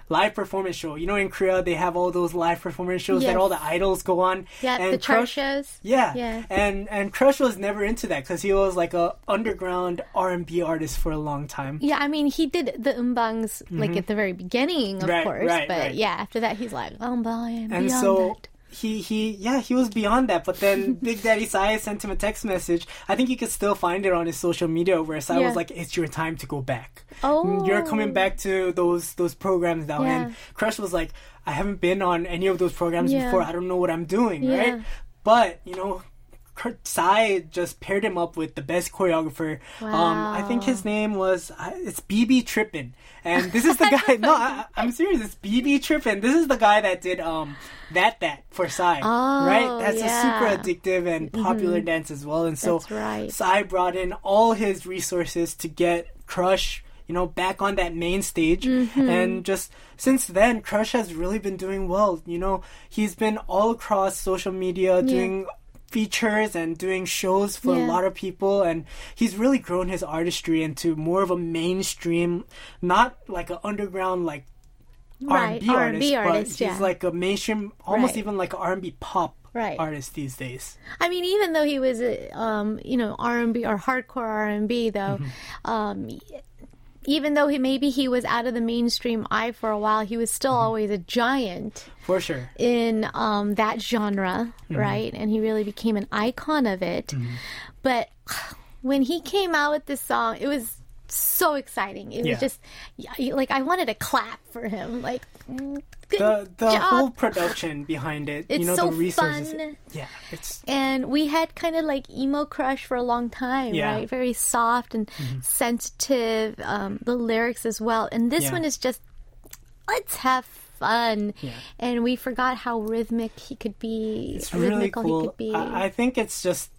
live performance show. You know, in Korea they have all those live performance shows that all the idols go on. Yeah, and the chart Crush- shows. yeah. Yeah. And and Crush was never into that because he was like a underground R and B artist for a long time. Yeah, I mean, he did the umbangs like at the very beginning, of Mm-hmm. Right, course. right, but right. yeah, after that, he's like, um, but I And beyond so that. He he yeah he was beyond that. But then Big Daddy Psy sent him a text message. I think you could still find it on his social media where Psy Yeah. was like, "It's your time to go back. Oh. You're coming oh. back to those those programs now." Yeah. And Crush was like, "I haven't been on any of those programs Yeah. before. I don't know what I'm doing." Right. But you know. Kurt Psy just paired him up with the best choreographer. Um, I think his name was uh, it's BB Trippin, and this is the guy. no, I, I'm serious. It's BB Trippin. This is the guy that did um that that for Psy, Oh, right? That's a super addictive and popular dance as well. And so That's right. Psy brought in all his resources to get Crush, you know, back on that main stage. Mm-hmm. And just since then, Crush has really been doing well. You know, he's been all across social media doing features and doing shows for a lot of people and he's really grown his artistry into more of a mainstream not like an underground like Right, R&B, R&B artist, artist, but yeah. he's like a mainstream almost Right. even like an R&B pop Right. artist these days I mean, even though he was, uh, um, you know, R and B or hardcore R and B, though, Mm-hmm. um, even though he maybe he was out of the mainstream eye for a while, he was still Mm-hmm. always a giant for sure in um, that genre, Mm-hmm. right? And he really became an icon of it. But when he came out with this song, it was so exciting. It Yeah. was just like I wanted to clap for him. Like mm, good the the job. whole production behind it It's you know so the resources fun. yeah it's and we had kind of like emo crush for a long time, Yeah. Mm-hmm. right? Very soft and sensitive. Um, the lyrics as well, and this Yeah. one is just let's have fun. Yeah. And we forgot how rhythmic he could be. it's really cool could be. I, I think it's just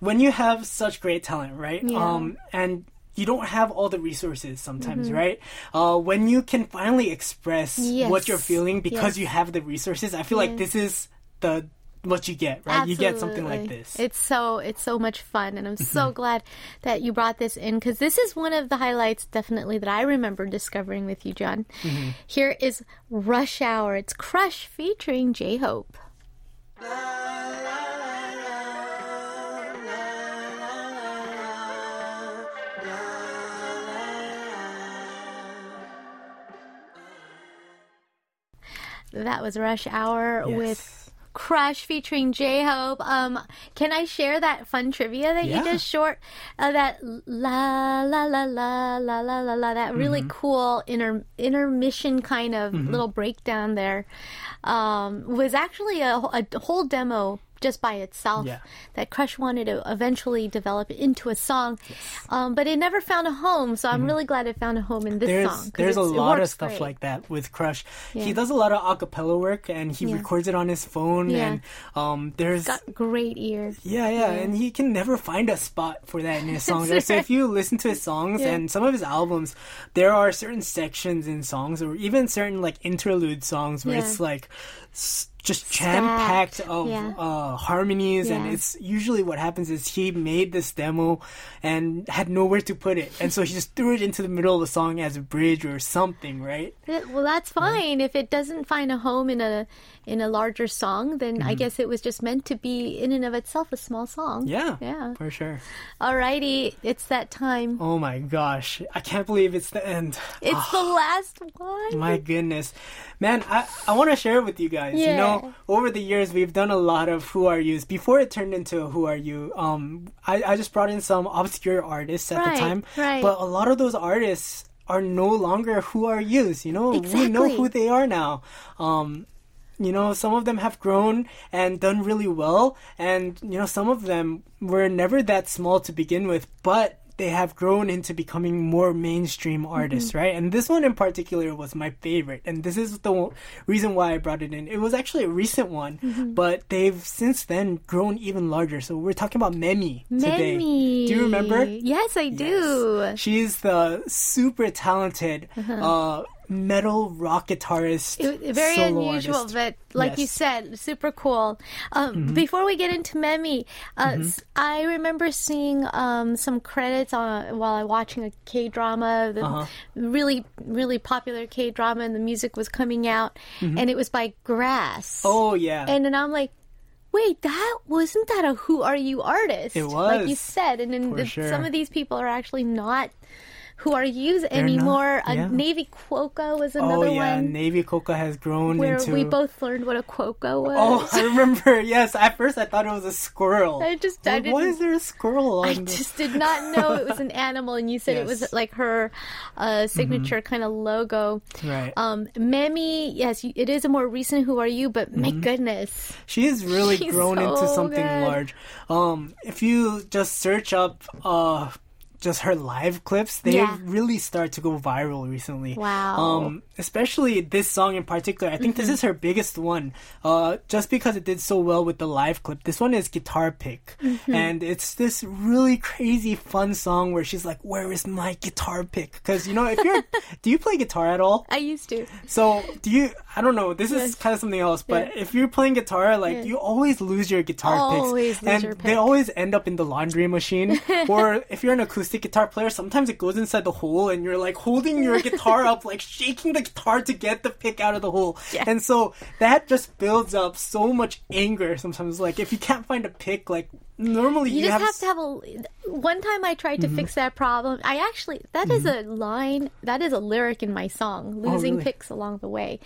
when you have such great talent right Yeah. um and you don't have all the resources sometimes Mm-hmm. right uh when you can finally express what you're feeling because Yes. you have the resources i feel like this is the what you get right you get something like this It's so it's so much fun, and I'm so glad that you brought this in because this is one of the highlights, definitely that I remember discovering with you, John. Mm-hmm. Here is Rush Hour. It's Crush featuring J Hope. That was Rush Hour Yes. with Crush featuring J Hope. Um, can I share that fun trivia that Yeah. you just short? Uh, that la la la la la la la la. That really Mm-hmm. cool inter intermission kind of little breakdown there um, was actually a, a whole demo just by itself Yeah. that Crush wanted to eventually develop into a song, um, but it never found a home. So I'm really glad it found a home in this Mm-hmm. there's song. there's a lot of stuff great. like that with Crush. Yeah. He does a lot of acapella work and he Yeah. records it on his phone and um there's Got great ears. Yeah, yeah, and he can never find a spot for that in his songs. right? So if you listen to his songs and some of his albums, there are certain sections in songs, or even certain like interlude songs where it's like s- just jam packed of Yeah. uh, harmonies, and it's usually what happens is he made this demo and had nowhere to put it, and so he just threw it into the middle of the song as a bridge or something, right? Yeah, Well, that's fine. If it doesn't find a home in a in a larger song, then I guess it was just meant to be in and of itself a small song. Mm-hmm. Yeah, Yeah. for sure. Alrighty, it's that time. Oh my gosh, I can't believe it's the end. It's the last one. My goodness. Man, I, I want to share with you guys. You know, over the years, we've done a lot of Who Are Yous. Before it turned into Who Are You, um, I, I just brought in some obscure artists at Right, the time. right. But a lot of those artists are no longer Who Are Yous. You know, we know who they are now. Um, you know, some of them have grown and done really well, and you know, some of them were never that small to begin with, but they have grown into becoming more mainstream artists, right? And this one in particular was my favorite, and this is the reason why I brought it in. It was actually a recent one, but they've since then grown even larger. So we're talking about Memi today. Memi. Do you remember? Yes, I do. She's the super talented Uh-huh. uh, metal rock guitarist. It, very unusual, artist. but like you said, super cool. Um, Mm-hmm. Before we get into Memi, uh, s- I remember seeing um, some credits on while I was watching a K drama, the Uh-huh. really really popular K drama, and the music was coming out, and it was by Grass. Mm-hmm. Oh yeah. And then I'm like, wait, that wasn't that a Who Are You artist? It was. Like you said, and then the- sure. some of these people are actually not Who Are Yous anymore. yeah. Uh, Navy Quokka was another one. oh yeah, one Navy Quokka has grown where into. we both learned what a Quokka was. Oh, I remember. Yes, at first I thought it was a squirrel. I just- I Like, why didn't- is there a squirrel on I this? just did not know it was an animal, and you said it was like her uh, signature kind of logo. Right. Um, Memi, yes, it is a more recent "Who Are You," but my Mm-hmm. goodness, She has really She's grown into something good. large. Um, if you just search up, uh, just her live clips, they Yeah. really start to go viral recently. Wow. Um, especially this song in particular. I think Mm-hmm. this is her biggest one. Uh, just because it did so well with the live clip. This one is guitar pick, Mm-hmm. and it's this really crazy fun song where she's like, "Where is my guitar pick?" Because you know, if you're, do you play guitar at all? I used to. So do you? I don't know. This Yes. is kind of something else. But Yeah. if you're playing guitar, like Yeah. you always lose your guitar Always picks, lose and your they always end up in the laundry machine. or if you're an acoustic guitar player, sometimes it goes inside the hole, and you're like holding your guitar up, like shaking the guitar to get the pick out of the hole. Yeah. And so that just builds up so much anger. Sometimes, like if you can't find a pick, like normally You, you, just have, s- to have a. One time I tried Mm-hmm. to fix that problem. I actually that is a line that is a lyric in my song, losing Oh, really? Mm. picks along the way.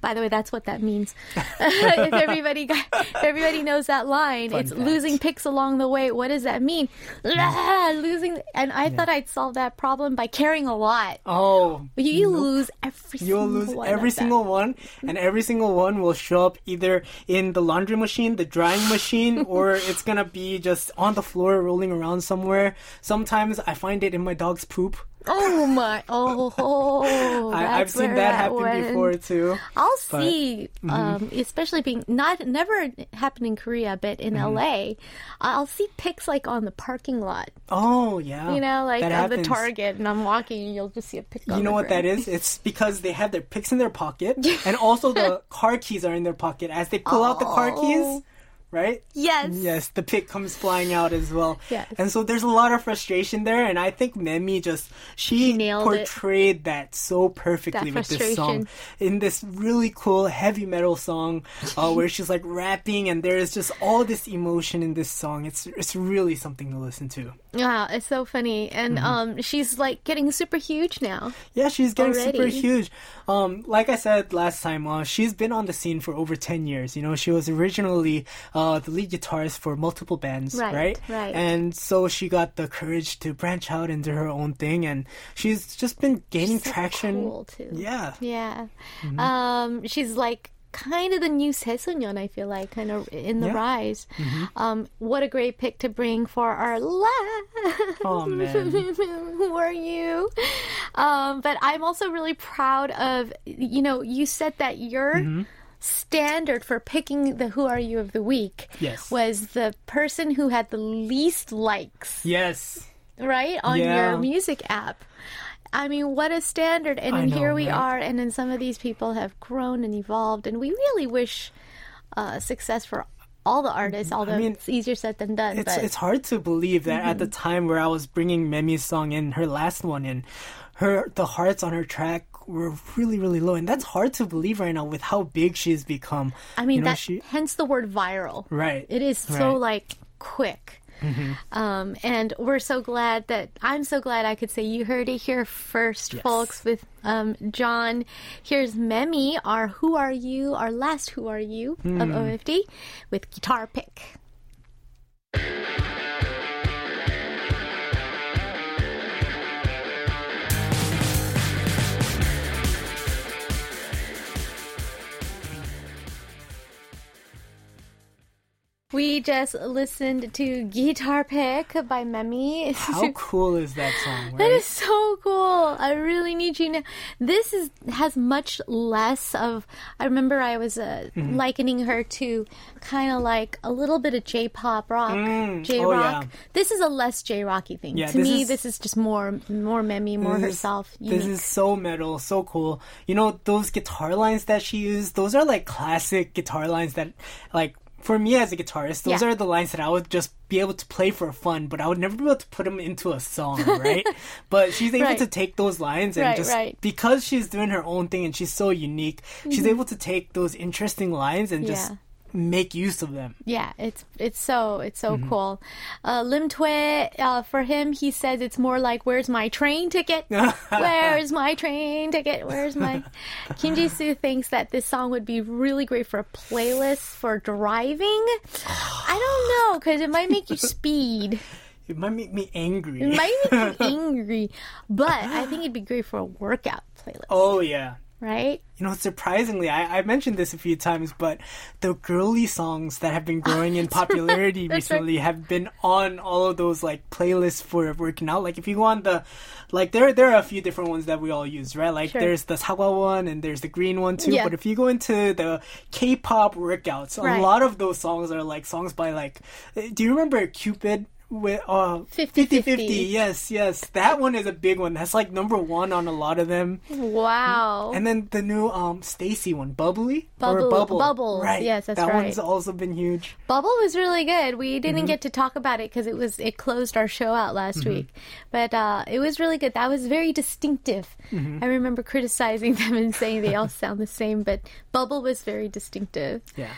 By the way, that's what that means. if everybody got, if everybody knows that line, Fun it's fact. losing picks along the way. What does that mean? Ah, losing, and I thought I'd solve that problem by carrying a lot. Oh, you, you lose every. You'll lose every single one, and every single one will show up either in the laundry machine, the drying machine, or it's gonna be just on the floor rolling around somewhere. Sometimes I find it in my dog's poop. Oh my! Oh, oh I, I've seen that happen went. before too. I'll But- mm-hmm. see, um, especially being not never happened in Korea, but in Mm-hmm. LA, I'll see pics like on the parking lot. Oh yeah, You know, like that of the. Target, and I'm walking, and you'll just see a pic. You know what that ground. is? It's because they have their picks in their pocket, and also the car keys are in their pocket. As they pull out the car keys, Oh. Right? Yes. Yes, the pick comes flying out as well. Yes. And so there's a lot of frustration there, and I think Memi just she it. portrayed that so perfectly That with this song in this really cool heavy metal song uh, where she's like rapping, and there is just all this emotion in this song. It's it's really something to listen to. Wow, it's so funny, and Mm-hmm. um, she's like getting super huge now. Yeah, she's getting super huge. Um, like I said last time, uh, she's been on the scene for over ten years. You know, she was originally uh, the lead guitarist for multiple bands, Right, right? right. And so she got the courage to branch out into her own thing, and she's just been gaining so traction. cool, too. Yeah, Yeah, Mm-hmm. um, she's like kind of the new SE SO NEON. I feel like kind of in the Yeah. rise. Mm-hmm. Um, what a great pick to bring for our last. Oh, man. Who are you? Um, but I'm also really proud of you know you said that your. Mm-hmm. Standard for picking the Who Are You of the Week Yes. was the person who had the least likes yes. right on Yeah. your music app i mean what a standard and I then know, here we right? are and then some of these people have grown and evolved and we really wish uh, success for all the artists although mean, it's easier said than done It's but it's hard to believe that at the Mm-hmm. time where I was bringing Memi's song in, her last one in, her the hearts on her track were really really low, and that's hard to believe right now with how big she's become. i mean you know, that she hence the word viral right. it is so right. Mm-hmm. like quick um, and we're so glad that I'm so glad I could say you heard it here first, Yes. folks, with um, John. Here's Memi, our Who Are You, our last Who Are You Hmm. of OFD, with guitar pick. We just listened to Guitar Pick by Memi. How cool is that song? Right? That is so cool. I really need you to. This is has much less of. I remember I was uh, Mm-hmm. likening her to kind of like a little bit of J-pop rock, Mm. J Oh, rock. yeah. This is a less J-rocky thing. Yeah, to this me, is- this is just more more Memi, more This is- herself. This is so metal, so cool. You know, those guitar lines that she used, those are like classic guitar lines that, like, for me as a guitarist, those Yeah. are the lines that I would just be able to play for fun, but I would never be able to put them into a song, right? but she's able Right. to take those lines and Right, just, right. because she's doing her own thing and she's so unique, she's mm-hmm. able to take those interesting lines and just Yeah. Make use of them. Yeah, it's it's so it's so Mm-hmm. cool. Uh, Lim uh, for him, he says it's more like "Where's my train ticket? Where's my train ticket? Where's my?" Kim Ji Soo thinks that this song would be really great for a playlist for driving. I don't know because it might make you speed. It might make me angry. It might make you angry, but I think it'd be great for a workout playlist, oh, yeah. Right? You know, surprisingly, I, I mentioned this a few times, but the girly songs that have been growing in popularity right. recently have been on all of those like playlists for working out. Like if you go on the, like there there are a few different ones that we all use, right? Like Sure. there's the Sawa one and there's the green one too. Yeah. But if you go into the K-pop workouts, Right. a lot of those songs are like songs by like, do you remember Cupid? With uh 50-50. 50-50, yes, yes. That one is a big one. That's like number one on a lot of them. Wow. And then the new um STAYC one, Bubbly or Bubble- Bubble, Bubbles, right? yes, that's right. that right. one's also been huge. Bubble was really good. We didn't Mm-hmm. get to talk about it because it was it closed our show out last week, but uh, it was really good. That was very distinctive. Mm-hmm. I remember criticizing them and saying they all sound the same, but Bubble was very distinctive. Yeah,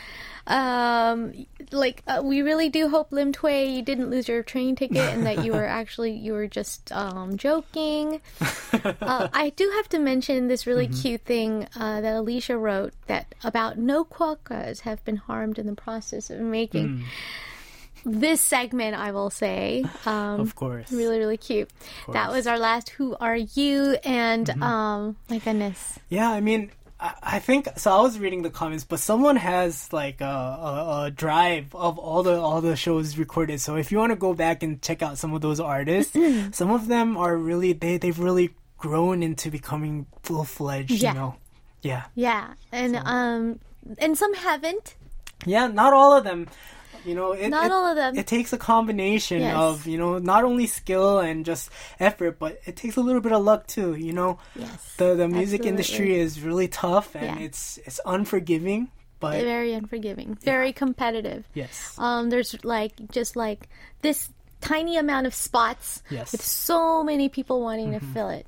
Um, like uh, we really do hope Lim Tui you didn't lose your train ticket and that you were actually you were just um, joking. uh, I do have to mention this really Mm-hmm. cute thing uh, that Alicia wrote that about no quokkas have been harmed in the process of making. Mm. This segment, I will say, um, of course. really, really cute. That was our last "Who Are You?" and Mm-hmm. um, my goodness, Yeah, I mean, I, I think so. I was reading the comments, but someone has like a, a, a drive of all the all the shows recorded. So if you want to go back and check out some of those artists, some of them are really they they've really grown into becoming full fledged. Yeah. You know, yeah, yeah, and um, and some haven't. yeah. Not all of them. You know, it, Not it- all of them. It takes a combination Yes. of you know not only skill and just effort, but it takes a little bit of luck too. You know, Yes, the the music absolutely. industry is really tough and Yeah. it's it's unforgiving. But very unforgiving, very competitive. yes, Um, there's like just like this tiny amount of spots Yes. with so many people wanting to fill it.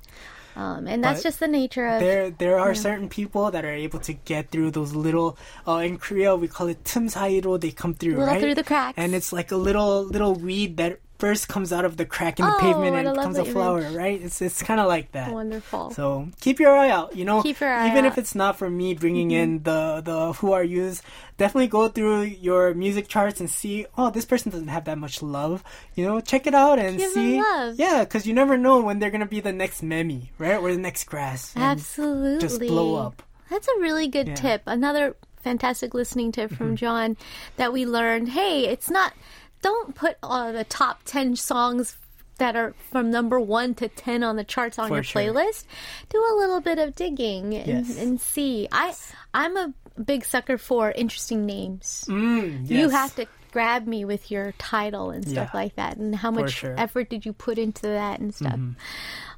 Um, and that's But just the nature of there there are certain people that are able to get through those little. Uh, in Korea, we call it tum sairo. They come through Little right through the cracks. and it's like a little little weed that first comes out of the crack in the Oh, pavement and becomes a flower. image. Right? It's it's kind of like that. wonderful. So keep your eye out. You know, Keep your eye even out. Mm-hmm. if it's not for me bringing in the the who are yous, definitely go through your music charts and see. Oh, this person doesn't have that much love. You know, check it out and Give them see. love. Yeah, because you never know when they're gonna be the next Memi, right, or the next grass. and Absolutely. Just blow up. That's a really good Yeah. tip. Another fantastic listening tip from Mm-hmm. John that we learned. Hey, it's not. Don't put uh, the top ten songs that are from number one to ten on the charts on For your sure. playlist. Do a little bit of digging and, Yes. and see. I I'm a big sucker for interesting names. Mm, You have to grab me with your title and stuff Yeah. like that and how much sure. effort did you put into that and stuff. Mm-hmm.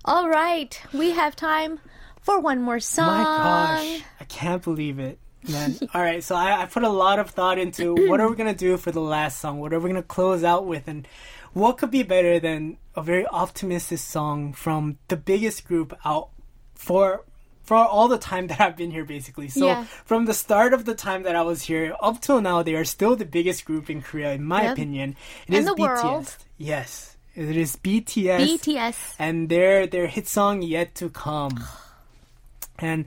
All right, we have time for one more song. My gosh, I can't believe it. Man. All right, so I, I put a lot of thought into what are we gonna do for the last song? What are we gonna close out with? And what could be better than a very optimistic song from the biggest group out for for all the time that I've been here, basically. So Yeah. from the start of the time that I was here up till now, they are still the biggest group in Korea, in my Yep. opinion. It And is the BTS. world. Yes, it is BTS BTS. and their their hit song yet to come. And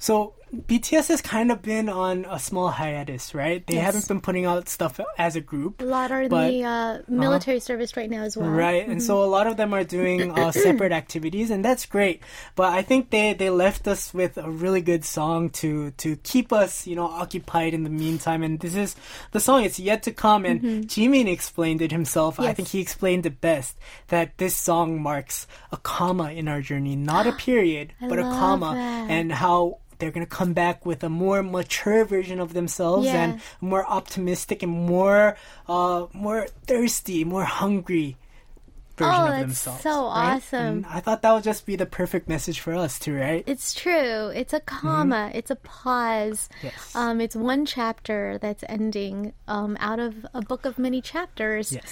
so BTS has kind of been on a small hiatus, right? They Yes. haven't been putting out stuff as a group. A lot are in the uh, military service right now as well. Right, and so a lot of them are doing uh, separate activities, and that's great. But I think they, they left us with a really good song to to keep us, you know, occupied in the meantime. And this is the song. It's yet to come, and Jimin explained it himself. I think he explained it best that this song marks a comma in our journey, not a period, but a comma, that. and how. They're gonna come back with a more mature version of themselves Yeah. and more optimistic and more, uh, more thirsty, more hungry version Oh, of themselves. so right? awesome. And I thought that would just be the perfect message for us too, right? It's true. It's a comma. It's a pause. Mm-hmm. Yes. Um, it's one chapter that's ending um, out of a book of many chapters. Yes.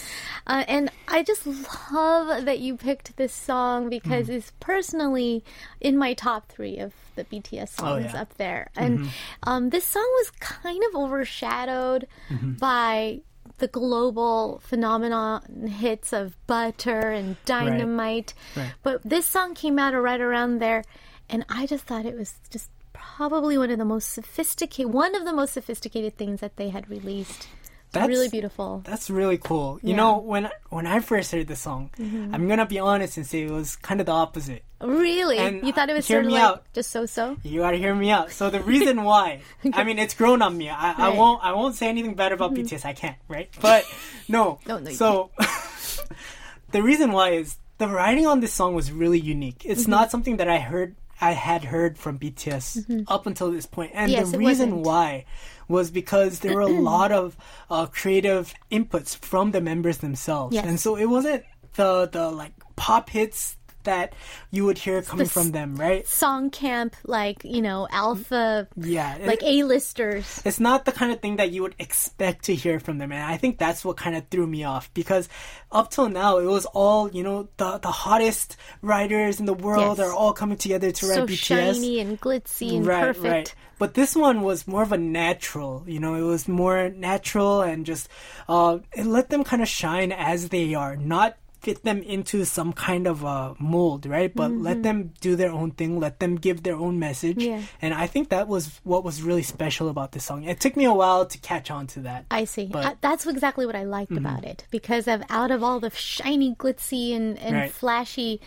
Uh, and I just love that you picked this song because Mm-hmm. it's personally in my top three of the BTS songs Oh, yeah. Mm-hmm. up there. And um, this song was kind of overshadowed Mm-hmm. by the global phenomenon hits of Butter and Dynamite. Right. But this song came out right around there, and I just thought it was just probably one of the most sophisticated, one of the most sophisticated things that they had released. That's- really beautiful. That's really cool. You Yeah. know, when when I first heard the song, I'm gonna be honest and say it was kind of the opposite. Really? And, you thought it was hear sort of me like out. just so-so? You gotta hear me out. So the reason why, I mean, it's grown on me. I, I Right. Mm-hmm. won't I won't say anything bad about BTS. I can't, right? But no. No, no, so the reason why is the writing on this song was really unique. It's Mm-hmm. not something that I heard. I had heard from BTS up until this point. and Mm-hmm. Yes, the reason wasn't. why was because there were a lot of uh, creative inputs from the members themselves, Yes. and so it wasn't the the like pop hits that you would hear coming s- from them, right? Song camp, like, you know, alpha, Yeah, like A-listers. it's not the kind of thing that you would expect to hear from them and i think that's what kind of threw me off because up till now it was all you know the the hottest writers in the world Yes. are all coming together to So write bts shiny and glitzy and right perfect. right but this one was more of a natural you know it was more natural and just uh it let them kind of shine as they are not fit them into some kind of a mold right but let them do their own thing let them give their own message Mm-hmm. Yeah. and i think that was what was really special about this song it took me a while to catch on to that I see. But- Mm-hmm. That's exactly what I liked about it because of out of all the shiny, glitzy, and, and Right. flashy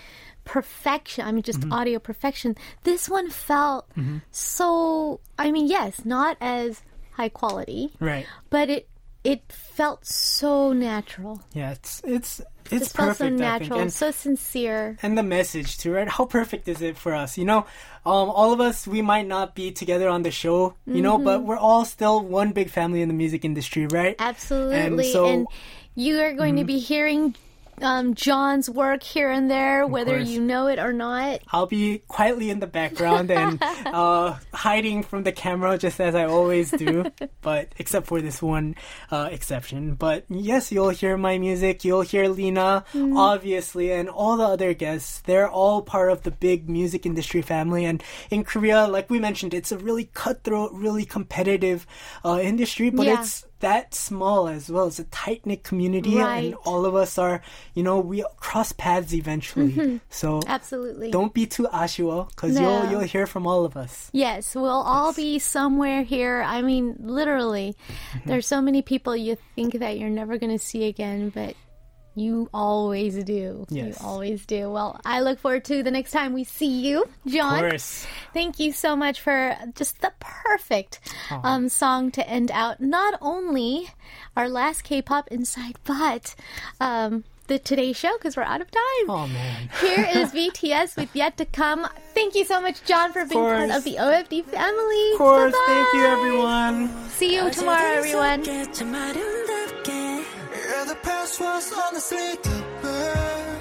perfection. I mean, just Mm-hmm. audio perfection. This one felt so. I mean, yes, not as high quality, right but it it felt so natural. yeah it's it's it's so perfect think. natural, and so sincere. and the message too, right? How perfect is it for us? You know, um, all of us, we might not be together on the show, you know, Mm-hmm. but we're all still one big family in the music industry, right? Absolutely. And, so- and you are going to be hearing um, John's work here and there, whether course. you know it or not. I'll be quietly in the background and uh, hiding from the camera just as I always do, but except for this one uh, exception. But yes, you'll hear my music, you'll hear Lena, obviously, and all the other guests. They're all part of the big music industry family. And in Korea, like we mentioned, it's a really cutthroat, really competitive uh, industry, but Yeah. it's that small as well. It's a tight knit community, Right. and all of us are, you know, we cross paths eventually. So Absolutely. don't be too ashiwo because No. you'll you'll hear from all of us. Yes, we'll all be somewhere here. I mean, literally, Mm-hmm. there's so many people you think that you're never going to see again, but you always do. Yes. You always do. Well, I look forward to the next time we see you, John. Of course. Thank you so much for just the perfect um, song to end out not only our last K-pop Inside, but um, the Today Show because we're out of time. Oh man! Here is BTS with Yet to Come. Thank you so much, John, for being part of the OFD family. Of course, Bye-bye. thank you, everyone. See you tomorrow, everyone. Yeah, the past was the.